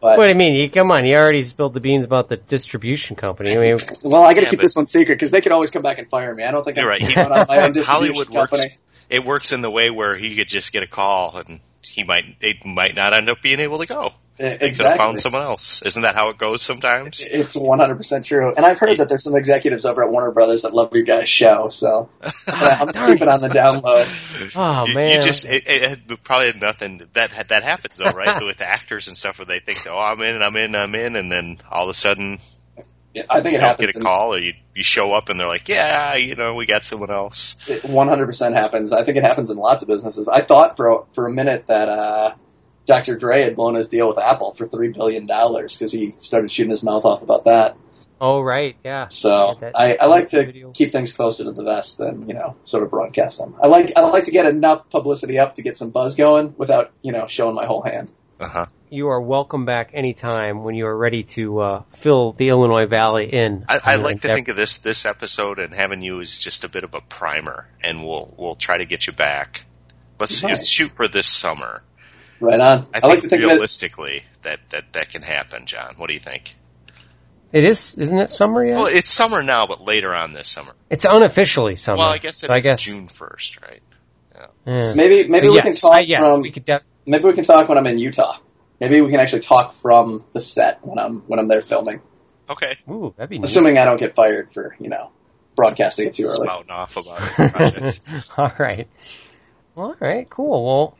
but What do you mean? You come on, you already spilled the beans about the distribution company. I mean, well, I got to Yeah, keep but- this one secret because they could always come back and fire me. I don't think I'm right. going on my own distribution Hollywood works. Company. It works in the way where he could just get a call and he might they might not end up being able to go. Exactly. They could have found someone else. Isn't that how it goes sometimes? It's 100% true. And I've heard that there's some executives over at Warner Brothers that love your guys' show, so I'm keeping on the down low. Oh, you, man. You just it, it had probably had nothing that that happens though, right? With the actors and stuff, where they think, "Oh, I'm in, I'm in, I'm in," and then all of a sudden Yeah, I think you it don't happens. get a call, or you you show up and they're like, "Yeah, you know, we got someone else." It 100% happens. I think it happens in lots of businesses. I thought for a, for a minute that uh, Dr. Dre had blown his deal with Apple for three billion dollars because he started shooting his mouth off about that. oh, right, yeah. So Yeah, that- I, I like to video. keep things closer to the vest than you know, sort of broadcast them. I like I like to get enough publicity up to get some buzz going without you know showing my whole hand. Uh huh. You are welcome back anytime when you are ready to uh, fill the Illinois Valley in. I, I like to think of this this episode and having you as just a bit of a primer, and we'll we'll try to get you back. Let's Nice. shoot for this summer. Right on. I I, think, like to think realistically that, that that can happen, John. What do you think? It is, isn't it summer yet? Well, it's summer now, but later on this summer. it's unofficially summer. Well, I guess it's I guess June first, right? yeah. Maybe maybe So we yes, can talk I- yes, from we could. def- maybe we can talk when I'm in Utah. Maybe we can actually talk from the set when I'm when I'm there filming. Okay, Ooh, that'd be neat. Assuming I don't get fired for, you know, broadcasting it too early. spouting off about projects. all right. Well, all right, cool. Well,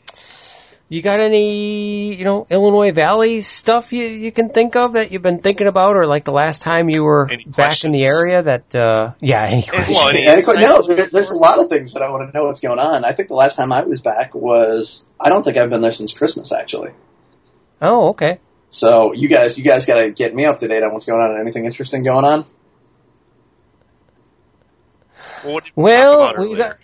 you got any, you know, Illinois Valley stuff you you can think of that you've been thinking about, or like the last time you were Any back in the area? That uh, yeah, any questions? well, any Yeah, quite- no, insight? there, there's a lot of things that I want to know what's going on. I think the last time I was back was I don't think I've been there since Christmas actually. Oh, okay. So you guys, you guys got to get me up to date on what's going on and anything interesting going on. Well, what did we Well, we got-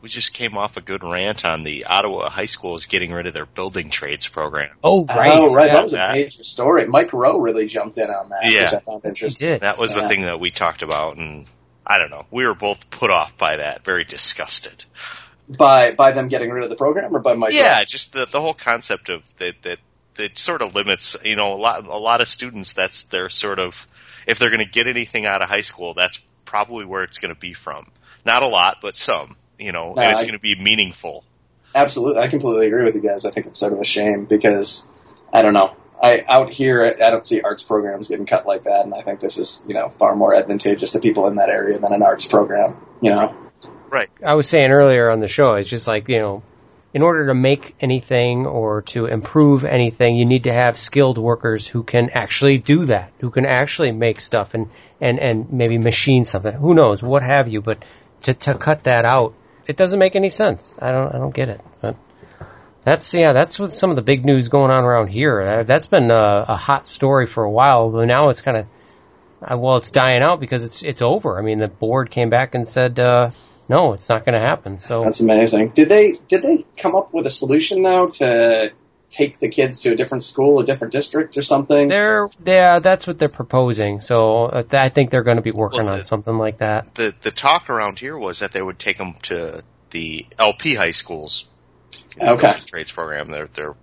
We just came off a good rant on the Ottawa high schools getting rid of their building trades program. Oh, right. Oh, right. Yeah, that was a that- major story. Mike Rowe really jumped in on that, Yeah. which I yes, he did. That was the thing that we talked about, and I don't know. We were both put off by that, very disgusted. By by them getting rid of the program or by Mike yeah, just the the whole concept of that that it sort of limits. You know, a lot a lot of students. That's their sort of if they're going to get anything out of high school, that's probably where it's going to be from. Not a lot, but some. You know, No, and it's I- going to be meaningful. Absolutely, I completely agree with you guys. I think it's sort of a shame because I don't know. I out here, I don't see arts programs getting cut like that, and I think this is you know far more advantageous to people in that area than an arts program. You know, I was saying earlier on the show, it's just like, you know, in order to make anything or to improve anything, you need to have skilled workers who can actually do that, who can actually make stuff and, and, and maybe machine something. Who knows, what have you, but to, to cut that out, it doesn't make any sense. I don't, I don't get it. But that's, yeah, that's what some of the big news going on around here. That, that's been a, a hot story for a while, but now it's kind of, uh, well, it's dying out because it's, it's over. I mean, the board came back and said, uh, no, it's not going to happen. So that's amazing. Did they did they come up with a solution though to take the kids to a different school, a different district, or something? they're, yeah, that's what they're proposing. So uh, I think they're going to be working Well, on something like that. The the talk around here was that they would take them to the LP high schools. Okay. Trades program. They're they're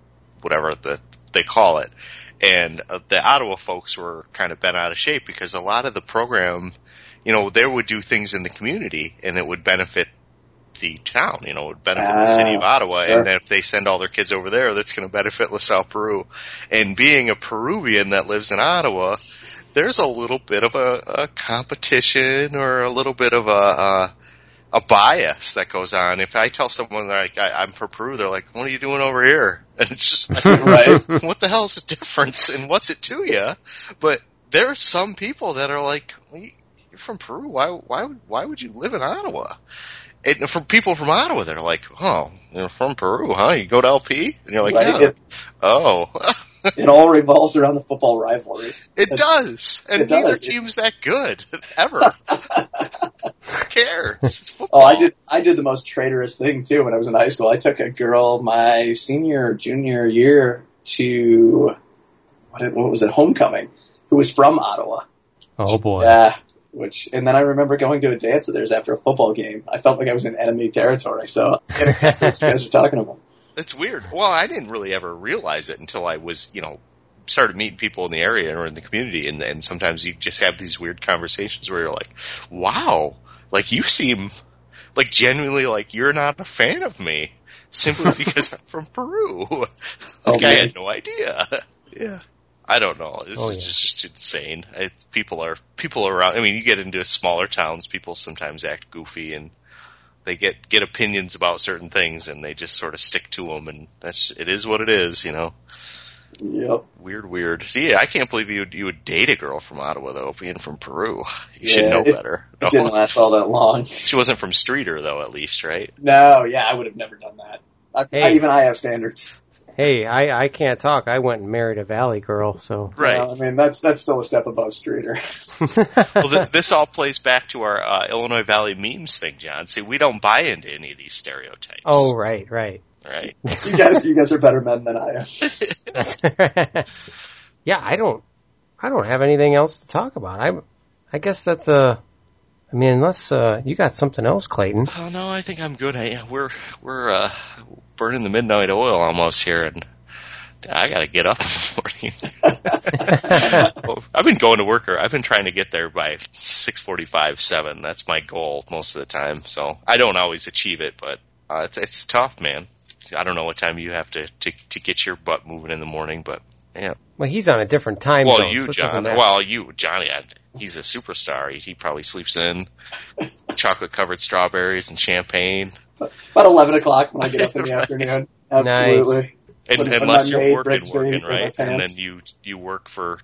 whatever the they call it. And uh, the Ottawa folks were kind of bent out of shape because a lot of the program, you know, they would do things in the community and it would benefit the town, you know, it would benefit the city of Ah, Ottawa. sure. And if they send all their kids over there, that's going to benefit LaSalle, Peru. And being a Peruvian that lives in Ottawa, there's a little bit of a, a competition or a little bit of a, a a bias that goes on. If I tell someone like I, I'm from Peru, they're like, "What are you doing over here?" And it's just like, Right. what the hell's the difference and what's it to you? But there are some people that are like, well, "You're from Peru. Why why would why would you live in Ottawa?" And for people from Ottawa, they're like, "Oh, you're from Peru, huh? You go to LP?" And you're like, Right. "Yeah." Oh, it all revolves around the football rivalry. it does, and It neither does. team's that good ever. Who cares? It's football. Oh, I did. I did the most traitorous thing too when I was in high school. I took a girl my senior, junior year to what, what was it, homecoming, who was from Ottawa. Oh boy. Yeah, which and then I remember going to a dance of theirs after a football game. I felt like I was in enemy territory. So I get exactly what you guys are talking about. It's weird. Well, I didn't really ever realize it until I was, you know, started meeting people in the area or in the community, and, and sometimes you just have these weird conversations where you're like, "Wow, like you seem like genuinely like you're not a fan of me simply because I'm from Peru." Oh, like I had no idea. yeah. I don't know. This Oh, is yeah. just, just insane. I, people are people around. I mean, you get into smaller towns, people sometimes act goofy and they get get opinions about certain things and they just sort of stick to them and that's it is what it is you know Yep. weird weird see i can't believe you would you would date a girl from ottawa though being from peru you should know it- better It didn't last all that long. she wasn't from Streator though at least right No, yeah, I would have never done that. I, I, even I have standards. Hey, I, I can't talk. I went and married a valley girl, so. right Uh, I mean, that's that's still a step above Streator. well th- this all plays back to our uh, illinois valley memes thing john see we don't buy into any of these stereotypes oh, right, right. right You guys, you guys are better men than I am. Yeah, I don't, I don't have anything else to talk about. I, I guess that's uh I mean, unless uh, you got something else, Clayton. oh no i think i'm good I, we're we're uh burning the midnight oil almost here and I gotta get up in the morning. I've been going to work, or I've been trying to get there by six forty-five, seven. That's my goal most of the time. So I don't always achieve it, but uh, it's it's tough, man. I don't know what time you have to to, to get your butt moving in the morning, but yeah. Well, he's on a different time Well, zone. you, so John. Well, you, Johnny. I, he's a superstar. He, he probably sleeps in chocolate covered strawberries and champagne. About eleven o'clock when I get up in the afternoon. Absolutely. And, Put- put unless my you're maid working, working, right? And then you you work for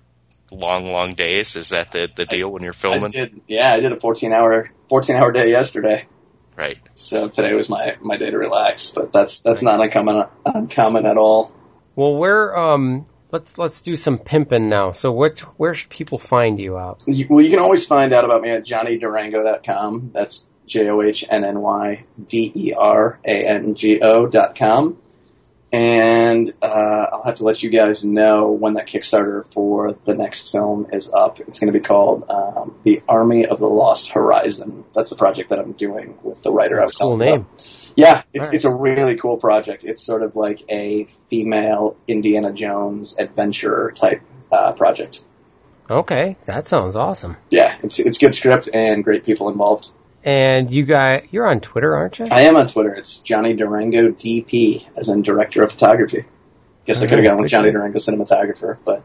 long, long days. Is that the the deal when you're I filming? did. Yeah, I did a fourteen hour fourteen hour day yesterday. Right. So today was my my day to relax. But that's that's Nice. not uncommon uncommon at all. well, where um, let's let's do some pimping now. So, what where should people find you out? You, well, you can always find out about me at johnnyderango.com. That's J O H N N Y D E R A N G O dot com. And uh, I'll have to let you guys know when that Kickstarter for the next film is up. It's going to be called um, The Army of the Lost Horizon. That's the project that I'm doing with the writer I was Cool name. about. Yeah, it's All right. it's a really cool project. It's sort of like a female Indiana Jones adventure type uh, project. Okay, that sounds awesome. Yeah, it's it's good script and great people involved. And you guys, you're on Twitter, aren't you? I am on Twitter. It's Johnny Derango DP, as in director of photography. Guess I could have gone with Johnny Derango cinematographer, but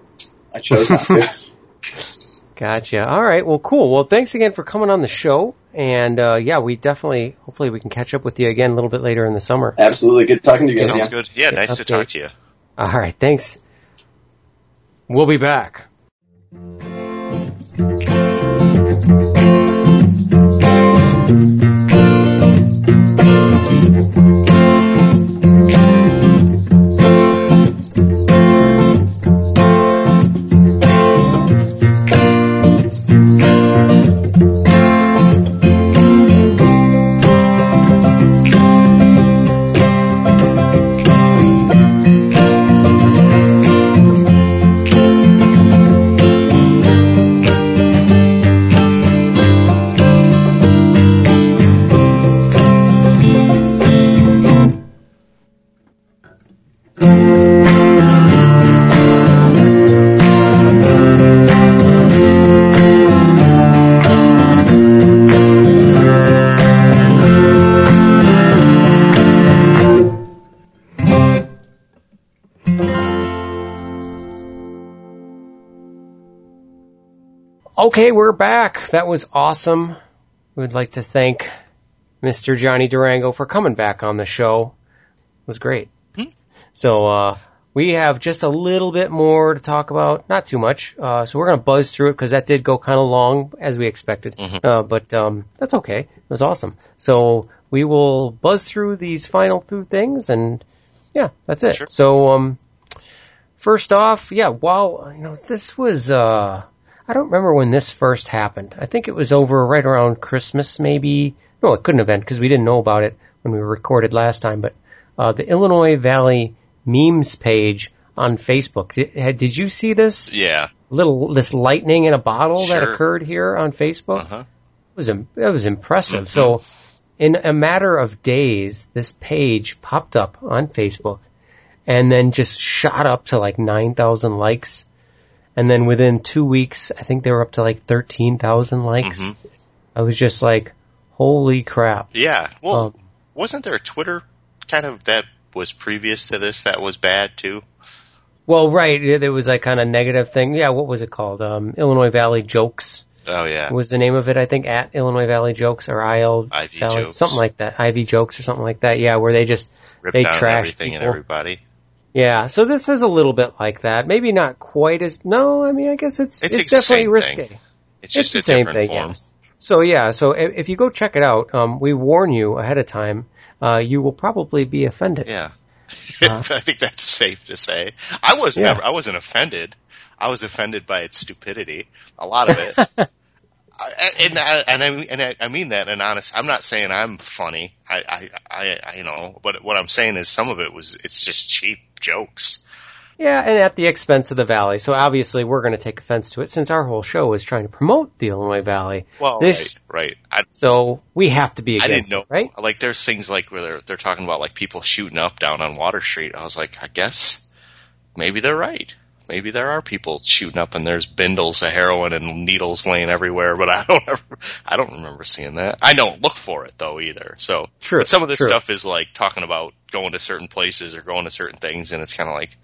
I chose not to. Gotcha. All right. Well, cool. Well, thanks again for coming on the show. And uh, yeah, we definitely, hopefully, we can catch up with you again a little bit later in the summer. Absolutely good talking to you guys. Sounds yeah. good. Yeah, nice to talk to you. All right. Thanks. We'll be back. Okay, we're back. That was awesome. We'd like to thank Mr. Johnny Derango for coming back on the show. It was great. So, uh, we have just a little bit more to talk about. Not too much. Uh, so we're going to buzz through it because that did go kind of long as we expected. Uh, but, um, that's okay. It was awesome. So we will buzz through these final two things and yeah, that's it. Sure. So, um, first off, yeah, while, you know, this was, uh, I don't remember when this first happened. I think it was over right around Christmas, maybe. No, it couldn't have been because we didn't know about it when we recorded last time. But uh, the Illinois Valley memes page on Facebook. Did, did you see this Yeah. little this lightning in a bottle that occurred here on Facebook? Uh-huh. It was it was impressive. So, in a matter of days, this page popped up on Facebook, and then just shot up to like nine thousand likes, and then within two weeks, I think they were up to like thirteen thousand likes. Mhm. I was just like, "Holy crap!" Yeah. Well, Um, wasn't there a Twitter kind of that was previous to this that was bad too? Well, right, there was like kind of negative thing. Yeah, what was it called? Um, Illinois Valley Jokes Oh yeah. was the name of it. I think at Illinois Valley Jokes or IL Ivy Valley, Jokes. something like that. Ivy Jokes or something like that. Yeah, where they just Ripped they down trash everything and people. everybody. Yeah, so this is a little bit like that. Maybe not quite as. No, I mean, I guess it's It's it's, definitely risky. thing. It's just the a same thing. form. Yes. So yeah, so if, if you go check it out, um, we warn you ahead of time. Uh, you will probably be offended. Yeah. Uh, I think that's safe to say. I was Yeah. never, I wasn't offended. I was offended by its stupidity. A lot of it. And I, and I and I, mean that in honest. I'm not saying I'm funny. I, I I you know, but what I'm saying is some of it was it's just cheap jokes. Yeah, and at the expense of the valley. So obviously, we're going to take offense to it since our whole show is trying to promote the Illinois Valley. Well, This- right, right. I, So we have to be I didn't know. it, right? Like, there's things like where they're, they're talking about like people shooting up down on Water Street. I was like, I guess maybe they're right. Maybe there are people shooting up, and there's bindles of heroin and needles laying everywhere. But I don't ever, I don't remember seeing that. I don't look for it though either. So, True, But some of this true. stuff is like talking about going to certain places or going to certain things, and it's kind of like,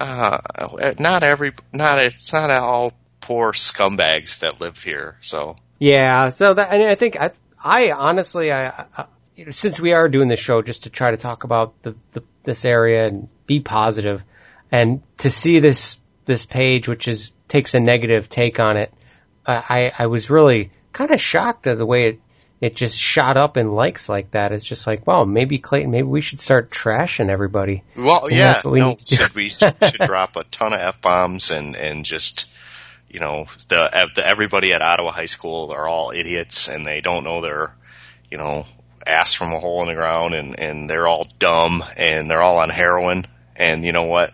uh, not every, not it's not all poor scumbags that live here. So Yeah. So that, and I think I, I honestly, I, I you know, since we are doing this show just to try to talk about the, the this area and be positive, and to see this this page, which is takes a negative take on it, I I was really kind of shocked at the way it it just shot up in likes like that. It's just like, wow, maybe Clayton, maybe we should start trashing everybody. Well, And yeah. we no, need to do. should we should drop a ton of f bombs and and just you know the, the everybody at Ottawa High School are all idiots and they don't know their you know ass from a hole in the ground and and they're all dumb and they're all on heroin and you know what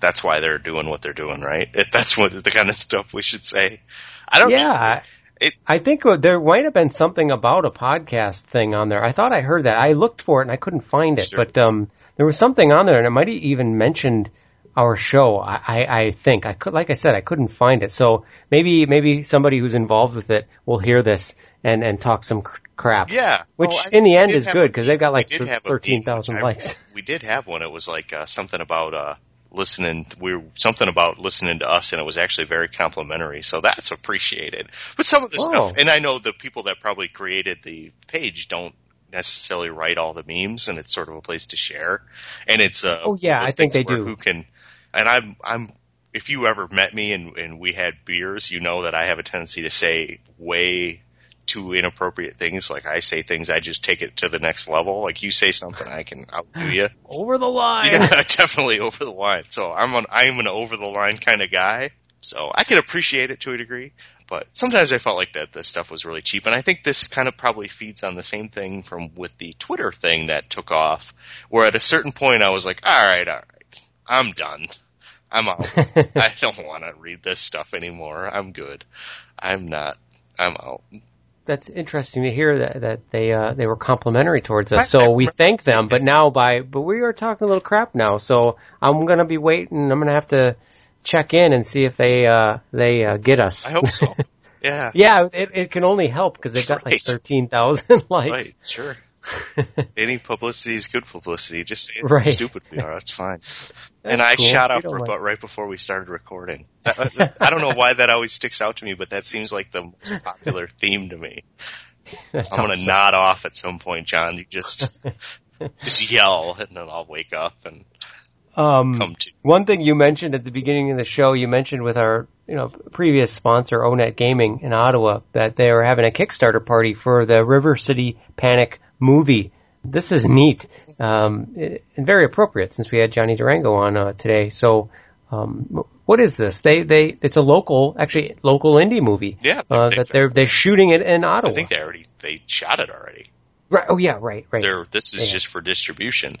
that's why they're doing what they're doing right if that's what the kind of stuff we should say I don't Yeah. It, I think there might have been something about a podcast thing on there. I thought I heard that. I looked for it and I couldn't find it, Sure. but um, there was something on there, and it might have even mentioned our show. I, I, I think I could, like I said, I couldn't find it. So maybe maybe somebody who's involved with it will hear this and and talk some cr- crap. yeah. Which Well, in the end is good because they've got like We did have a thirteen thousand likes. We did have one. It was like uh, something about uh, listening. We were something about listening to us, and it was actually very complimentary. So that's appreciated. But some of the Oh. stuff, and I know the people that probably created the page don't necessarily write all the memes, and it's sort of a place to share. And it's uh, Oh, yeah, I think they do. Who can? And I'm I'm. If you ever met me and, and we had beers, you know that I have a tendency to say way too inappropriate things. Like I say things, I just take it to the next level. Like you say something, I can outdo you. Over the line. Yeah, definitely over the line. So I'm an I'm an over the line kind of guy. So I can appreciate it to a degree, but sometimes I felt like that this stuff was really cheap, and I think this kind of probably feeds on the same thing from with the Twitter thing that took off. Where at a certain point I was like, all right, all right, I'm done. I'm out. I don't want to read this stuff anymore. I'm good. I'm not. I'm out. That's interesting to hear that that they uh, they were complimentary towards us. So we thank them, but now by but we are talking a little crap now. So I'm gonna be waiting. I'm gonna have to check in and see if they uh, they uh, get us. I hope so. Yeah. yeah, it, it can only help because they've got like thirteen thousand likes. Right. Sure. Any publicity is good publicity. Just say Right. how stupid we are. That's fine. and I cool. shot up about right before we started recording. I, I don't know why that always sticks out to me, but that seems like the most popular theme to me. That's I'm gonna nod off at some point, John. You just just yell, and then I'll wake up and Um, come to. One thing you mentioned at the beginning of the show, you mentioned with our you know previous sponsor Onet Gaming in Ottawa that they were having a Kickstarter party for the River City Panic movie. This is neat um, and very appropriate since we had Johnny Derango on uh, today. So, um, what is this? They they it's a local, actually local indie movie. Yeah, uh, that they're they're shooting it in Ottawa. I think they already they shot it already. right. Oh yeah, right, right. They're, this is Yeah. just for distribution.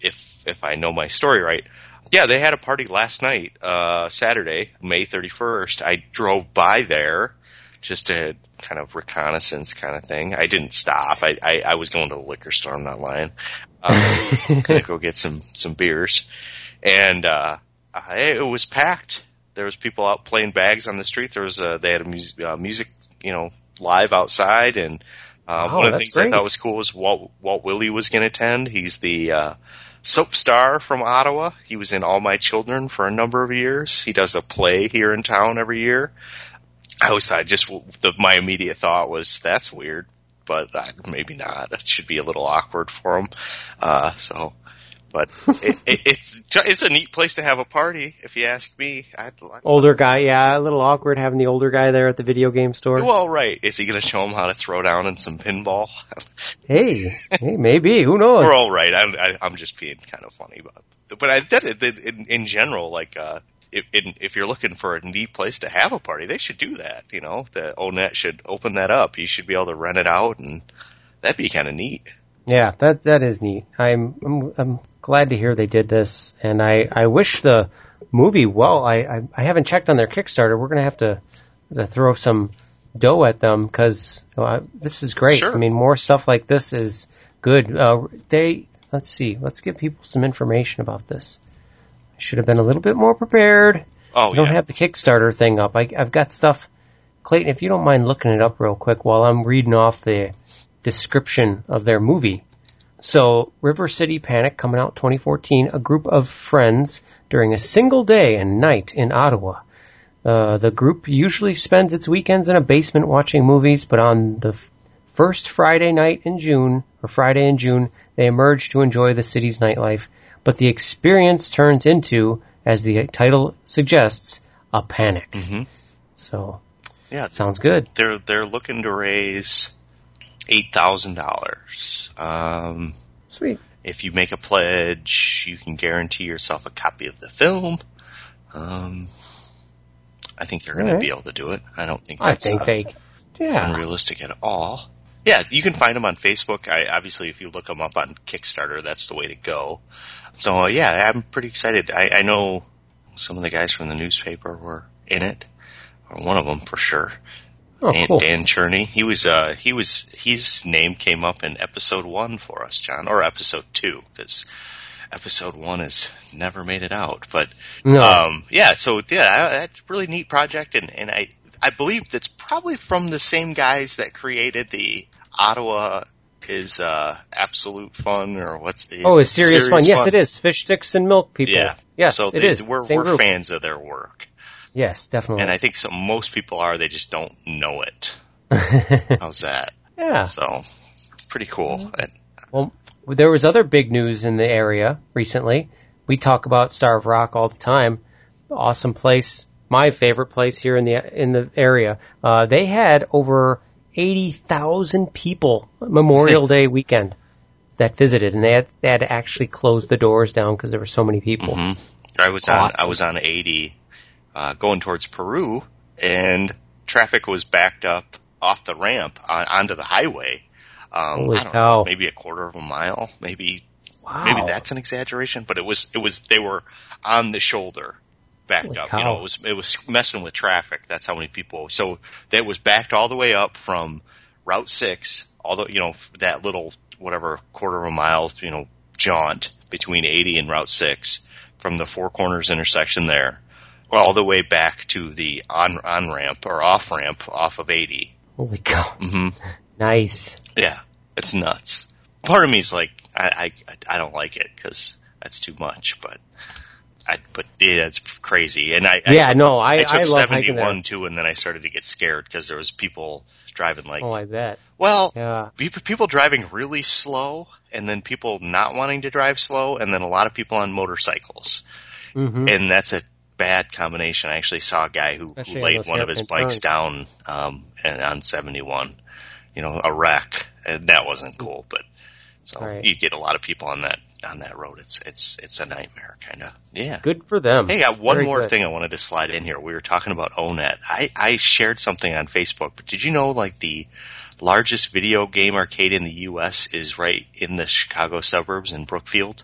If if I know my story right, yeah, they had a party last night, uh, Saturday, May 31st. I drove by there just to kind of reconnaissance kind of thing. I didn't stop. I I, I was going to the liquor store. I'm not lying. Um, gonna go get some some beers, and uh, I, it was packed. There was people out playing bags on the street. There was a, they had a music, uh, music, you know, live outside, and uh, Wow, one of the things I thought was cool was Walt Walt Willey was going to attend. He's the uh, soap star from Ottawa. He was in All My Children for a number of years. He does a play here in town every year. I always thought just the, my immediate thought was that's weird, but maybe not. That should be a little awkward for him. Uh, so, but it, it, it's it's a neat place to have a party, if you ask me. I'd, I'd, older guy, yeah, a little awkward having the older guy there at the video game store. well, right. Is he going to show him how to throw down in some pinball? Hey, hey, maybe who knows? We're all right. I'm, I, I'm just being kind of funny, but but I it in, in general. Like, uh, if if you're looking for a neat place to have a party, they should do that. You know, the Onet should open that up. You should be able to rent it out, and that'd be kind of neat. Yeah, that that is neat. I'm I'm, I'm glad to hear they did this, and I I wish the movie well. I I, I haven't checked on their Kickstarter. We're gonna have to, to throw some dough at them because uh, this is great. Sure. I mean, more stuff like this is good. Uh, they let's see, let's give people some information about this. I should have been a little bit more prepared. Oh I don't yeah, have the Kickstarter thing up. I, I've got stuff. Clayton, if you don't mind looking it up real quick while I'm reading off the description of their movie. So, River City Panic coming out 2014, a group of friends during a single day and night in Ottawa. Uh, the group usually spends its weekends in a basement watching movies, but on the f- first Friday night in June, or Friday in June, they emerge to enjoy the city's nightlife. But the experience turns into, as the title suggests, a panic. Mhm. So, yeah. sounds good. They're they're looking to raise eight thousand dollars. Um, Sweet. if you make a pledge, you can guarantee yourself a copy of the film. Um, I think they're going Alright. to be able to do it. I don't think I think uh, they, yeah. unrealistic at all. Yeah, you can find them on Facebook. I obviously, if you look them up on Kickstarter, that's the way to go. So uh, yeah, I'm pretty excited. I, I know some of the guys from the newspaper were in it, or one of them for sure. Oh, Dan, cool. Dan Cherney. He was uh he was his name came up in episode one for us, John, or episode two, because episode one has never made it out. But No. um yeah, so yeah, that's a really neat project, and and I I believe that's probably from the same guys that created the Ottawa is uh absolute fun or what's the oh, it's serious, fun. Yes, it is. Fish sticks and milk people. Yeah. Yes, so it they- is. We're, we're fans of their work, Yes, definitely. and I think so, most people are. They just don't know it. How's that? yeah. So pretty cool. And- Well, there was other big news in the area recently. We talk about Starved Rock all the time. Awesome place, my favorite place here in the in the area. Uh, they had over eighty thousand people Memorial Day weekend that visited, and they had, they had to actually close the doors down because there were so many people. Mhm. I was on I was on 80 uh, going towards Peru, and traffic was backed up off the ramp on, onto the highway. Um, Holy I don't cow. know, maybe a quarter of a mile, maybe Wow, maybe that's an exaggeration, but it was it was they were on the shoulder backed Holy up. cow. You know, it was it was messing with traffic. That's how many people. So that was backed all the way up from Route Six, although you know that little whatever quarter of a mile, you know, jaunt between 80 and Route Six from the Four Corners intersection there, all the way back to the on on ramp or off ramp off of 80. holy cow, hmm nice. yeah, it's nuts. Part of me is like, I, I, I don't like it because that's too much, but I, but yeah, it's crazy. And I, I Yeah, took, no, I I took I 71 there. too, and then I started to get scared because there was people driving like, Oh, I bet. well, Yeah, people driving really slow, and then people not wanting to drive slow, and then a lot of people on motorcycles, hmm and that's a bad combination. I actually saw a guy who, laid one of his bikes turns. down um, and on 71. You know, a wreck, and that wasn't cool. But so Right. you get a lot of people on that on that road. It's it's it's a nightmare, kind of. Yeah. good for them. Hey, I got one Very more good. thing I wanted to slide in here. We were talking about ONET. I, I shared something on Facebook, but did you know like the largest video game arcade in the U.S. is right in the Chicago suburbs in Brookfield?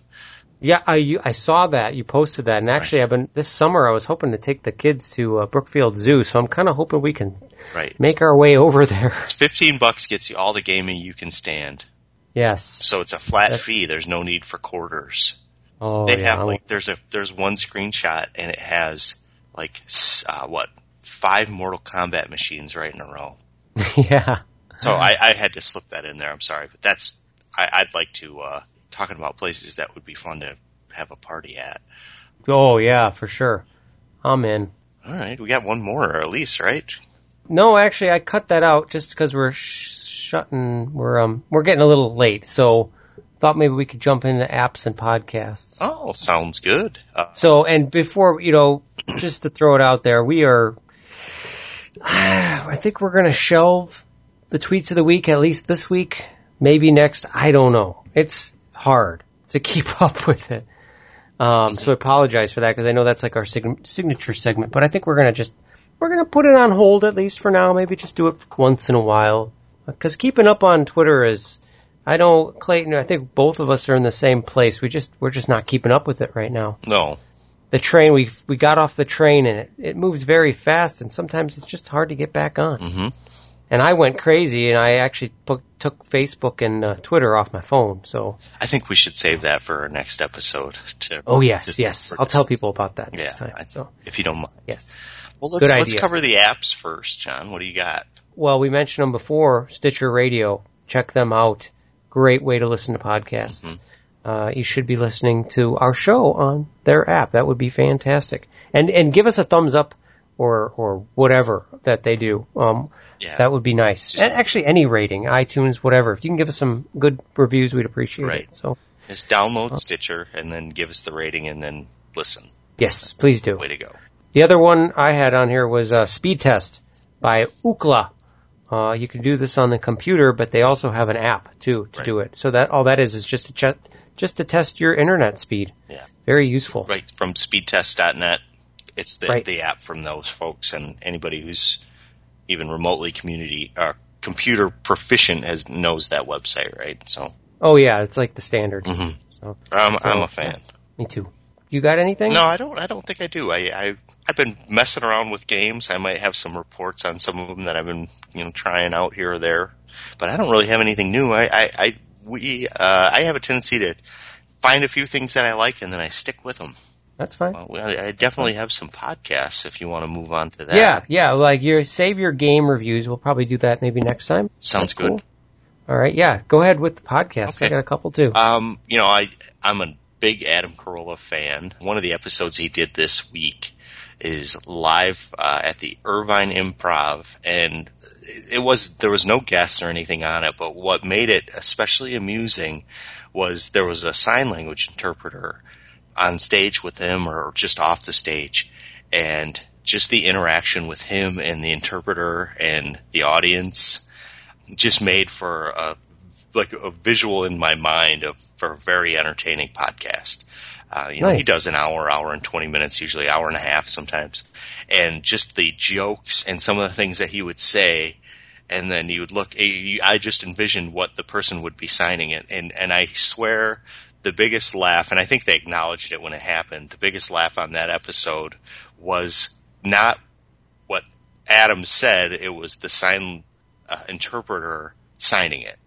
Yeah, I you, I saw that you posted that, and actually, I've been this summer. I was hoping to take the kids to uh, Brookfield Zoo, so I'm kind of hoping we can Right. make our way over there. It's 15 bucks gets you all the gaming you can stand. yes. So it's a flat That's- fee. There's no need for quarters. Oh they yeah. have like there's a there's one screenshot and it has like uh, what five Mortal Kombat machines right in a row. yeah. So I, I had to slip that in there. I'm sorry, but that's I, I'd like to uh, talking about places that would be fun to have a party at. Oh yeah, for sure. I'm in. All right, we got one more at least, right? No, actually, I cut that out just because we're sh- shutting. We're um we're getting a little late, so thought maybe we could jump into apps and podcasts. Oh, sounds good. Uh, So, and before, you know, just to throw it out there, we are, I think we're going to shelve the tweets of the week, at least this week, maybe next. I don't know. It's hard to keep up with it. Um, so I apologize for that because I know that's like our sig- signature segment, but I think we're going to just, we're going to put it on hold at least for now. Maybe just do it once in a while. Because keeping up on Twitter is, I know Clayton, I think both of us are in the same place. We just, we're just not keeping up with it right now no, the train we we got off the train and it, it moves very fast and sometimes it's just hard to get back on. hmm And I went crazy and I actually put, took Facebook and uh, Twitter off my phone. So I think we should save that for our next episode. To oh yes to- yes I'll this- tell people about that Yeah, next time. So if you don't mind. yes. Well, let's let's cover the apps first, John. What do you got? Well, we mentioned them before. Stitcher Radio, check them out. Great way to listen to podcasts. Uh, you should be listening to our show on their app. That would be fantastic. And and give us a thumbs up or or whatever that they do. Um, Yeah. That would be nice. Just- and actually, any rating, iTunes, whatever. If you can give us some good reviews, we'd appreciate Right. it. So Just download Stitcher and then give us the rating and then listen. yes, please do. Way to go. The other one I had on here was uh, Speed Test by Ookla. Uh, you can do this on the computer, but they also have an app too to Right. do it. So that all that is is just to ch- just to test your internet speed. Yeah. Very useful. Right from speedtest.net. It's the Right. the app from those folks and anybody who's even remotely community uh, computer proficient has knows that website, right? So Oh yeah, it's like the standard. mhm. So I'm So, I'm a fan. me too. You got anything? No, I don't. I don't think I do. I, I I've been messing around with games. I might have some reports on some of them that I've been you know trying out here or there, but I don't really have anything new. I I, I we uh, I have a tendency to find a few things that I like and then I stick with them. That's fine. Well, I definitely have some podcasts if you want to move on to that. Yeah, yeah. Like your save your game reviews. We'll probably do that maybe next time. sounds That's good. cool. All right. Yeah. Go ahead with the podcast. I got a couple too. Um, you know, I I'm a big Adam Carolla fan. One of the episodes he did this week is live uh, at the Irvine Improv, and it was there was no guest or anything on it. But what made it especially amusing was there was a sign language interpreter on stage with him or just off the stage, and just the interaction with him and the interpreter and the audience just made for a like a visual in my mind of for a very entertaining podcast. Uh, you know, he does an hour, hour and twenty minutes, usually hour and a half sometimes, and just the jokes and some of the things that he would say, and then you would look. I just envisioned what the person would be signing it, and and I swear the biggest laugh, and I think they acknowledged it when it happened. The biggest laugh on that episode was not what Adam said; it was the sign uh, interpreter signing it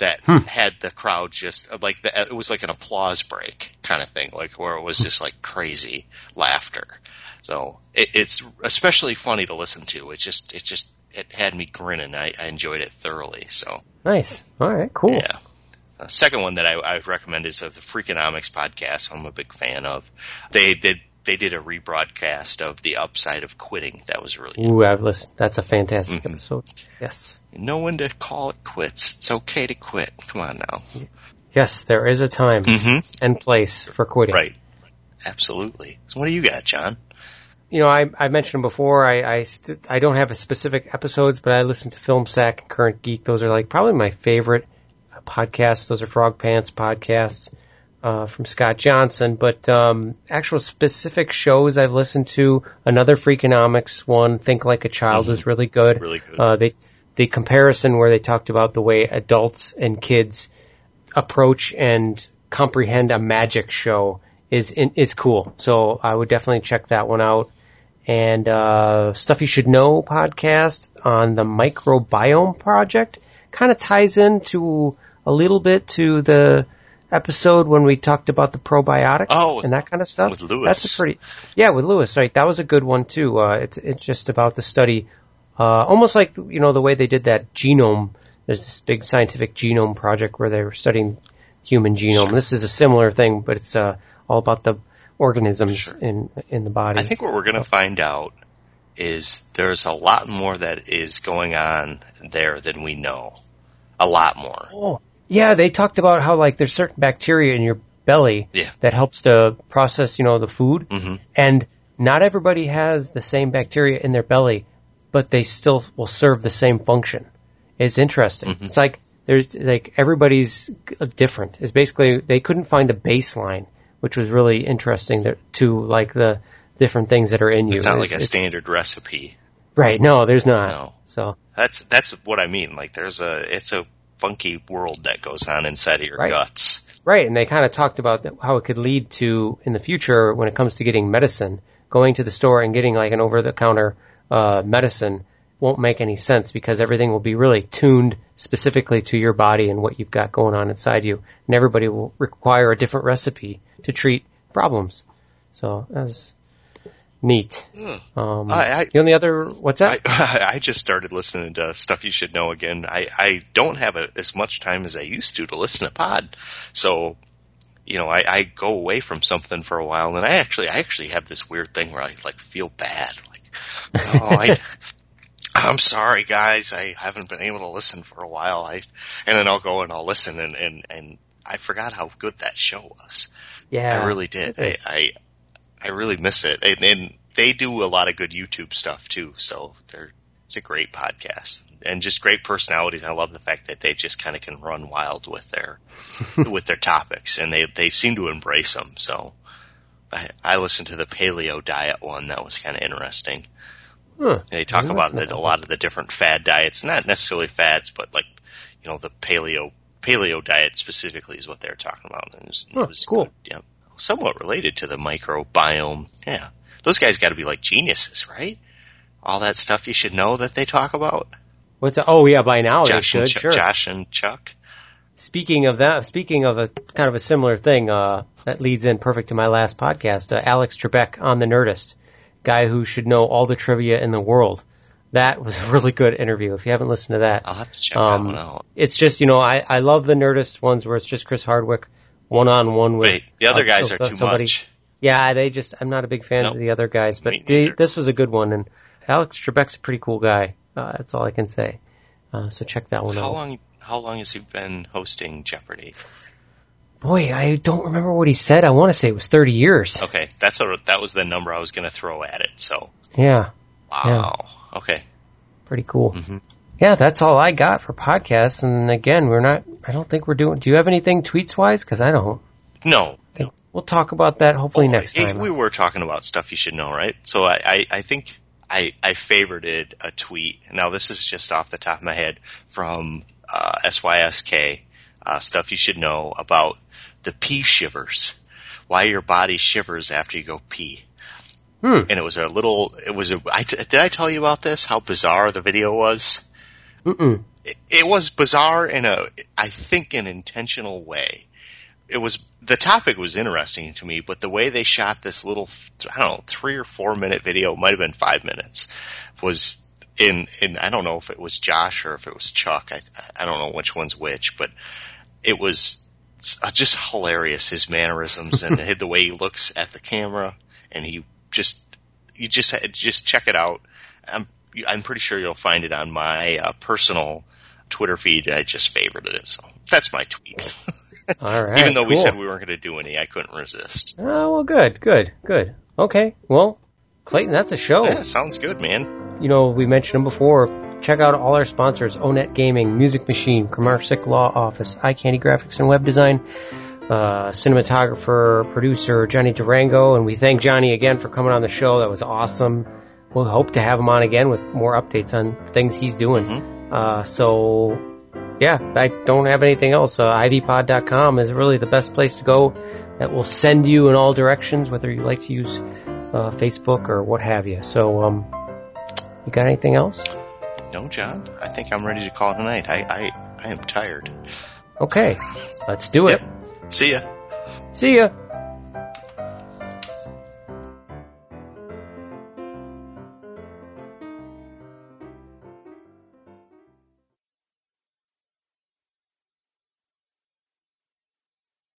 that had the crowd just like the, it was like an applause break kind of thing, like where it was just like crazy laughter. So it, it's especially funny to listen to. It just it just it had me grinning. I, I enjoyed it thoroughly. So nice. All right. Cool. yeah. The second one that I, I would recommend is of the Freakonomics podcast. I'm a big fan of. They did they did a rebroadcast of the upside of quitting. That was really Ooh, I've listened. That's a fantastic Mhm. episode. Yes. know when to call it quits. It's okay to quit. Come on now. Yes, there is a time Mm-hmm. and place for quitting. Right. Absolutely. So what do you got, John? You know, I, I mentioned before, I I, st- I don't have a specific episodes, but I listen to Film Sack and Current Geek. Those are like probably my favorite uh, podcasts. Those are Frog Pants podcasts uh, from Scott Johnson. But um, actual specific shows I've listened to, another Freakonomics one, Think Like a Child, was really good. Really good. Uh, they the comparison where they talked about the way adults and kids approach and comprehend a magic show is is cool. So I would definitely check that one out. And uh, stuff you should know podcast on the microbiome project kind of ties into a little bit to the episode when we talked about the probiotics Oh, with- and that kind of stuff. with Lewis. That's a pretty yeah with Lewis right. That was a good one too. Uh, it's it's just about the study, uh, almost like you know the way they did that genome. There's this big scientific genome project where they were studying human genome. This is a similar thing, but it's uh, all about the organisms Sure. in in the body. I think what we're going to find out is there's a lot more that is going on there than we know. A lot more. Oh, yeah, they talked about how like there's certain bacteria in your belly Yeah. that helps to process, you know, the food, hmm and not everybody has the same bacteria in their belly, but they still will serve the same function. It's interesting. Mhm. It's like there's like everybody's different. It's basically they couldn't find a baseline, which was really interesting to, to like the different things that are in you. It's not like a standard recipe. right? No, there's not. No. So That's that's what I mean. Like there's a it's a funky world that goes on inside of your Right. guts. Right, and they kind of talked about how it could lead to in the future when it comes to getting medicine, going to the store and getting like an over-the-counter uh, medicine won't make any sense because everything will be really tuned specifically to your body and what you've got going on inside you, and everybody will require a different recipe to treat problems. So that was neat. Um, I- I- the only other what's that? I, I just started listening to stuff you should know again. I, I don't have a, as much time as I used to to listen to pod, so you know I, I go away from something for a while, and I actually I actually have this weird thing where I like feel bad, like oh I. I'm sorry, guys. I haven't been able to listen for a while. I, and then I'll go and I'll listen, and and and I forgot how good that show was. yeah, I really did. I. I I really miss it, and, and they do a lot of good YouTube stuff too. So they're it's a great podcast and just great personalities. I love the fact that they just kind of can run wild with their with their topics, and they they seem to embrace them. So I, I listened to the paleo diet one. That was kind of interesting. Huh. They talk about the, a lot of the different fad diets, not necessarily fads, but like you know the paleo paleo diet specifically is what they're talking about. And it was, Huh, it was cool. good. Yeah. Somewhat related to the microbiome. Yeah. Those guys got to be like geniuses, right? All that stuff you should know that they talk about. What's a, oh yeah, by now they Josh should and Ch- sure. Josh and Chuck. Speaking of that, speaking of a kind of a similar thing, uh, that leads in perfect to my last podcast. Uh, Alex Trebek on the Nerdist, guy who should know all the trivia in the world. That was a really good interview. If you haven't listened to that, I'll have to check Um, that one out. it's just you know I I love the Nerdist ones where it's just Chris Hardwick one on one with Wait, the other uh, guys uh, are too somebody. much. Yeah, they just I'm not a big fan Nope. of the other guys, but this was a good one, and Alex Trebek's a pretty cool guy. Uh, that's all I can say. Uh, so check that one How out. How long? How long has he been hosting Jeopardy? Boy, I don't remember what he said. I want to say it was 30 years. Okay, that's a, that was the number I was going to throw at it. So Yeah, wow. Okay. pretty cool. Mhm. Yeah, that's all I got for podcasts. And again, we're not. I don't think we're doing. Do you have anything tweets wise? Because I don't. No. Think, we'll talk about that hopefully Well, next it- time. We were talking about stuff you should know, right? So I, I, I think I, I favorited a tweet. Now this is just off the top of my head from uh, SYSK, uh, stuff you should know about the pee shivers. Why your body shivers after you go pee. Hmm. And it was a little, it was a, I, did I tell you about this? How bizarre the video was? Mm-mm. it, it was bizarre in a, I think, an intentional way. It was the topic was interesting to me, but the way they shot this little, I don't know, three or four minute video, might have been five minutes, was in, in I don't know if it was Josh or if it was Chuck. I I don't know which one's which, but it was just hilarious his mannerisms and the way he looks at the camera, and he just you just just check it out. I'm I'm pretty sure you'll find it on my uh, personal Twitter feed. I just favorited it, so that's my tweet. All right. Even though we said we weren't going to do any, I couldn't resist. Oh well, good, good, good. Okay. Well, Clayton, that's a show. Yeah, sounds good, man. you know, we mentioned them before. Check out all our sponsors, Onet Gaming, Music Machine, Commercic Law Office, Eye Candy Graphics and Web Design, uh, cinematographer, producer, Johnny Derango, and we thank Johnny again for coming on the show. That was awesome. We'll hope to have him on again with more updates on things he's doing. Mhm. Uh, so, yeah, I don't have anything else. Uh, ivpod.com is really the best place to go. That will send you in all directions, whether you like to use uh, Facebook or what have you. So, um, you got anything else? No, John, I think I'm ready to call tonight. I I, I am tired. Okay, let's do it. Yep. See ya. See ya.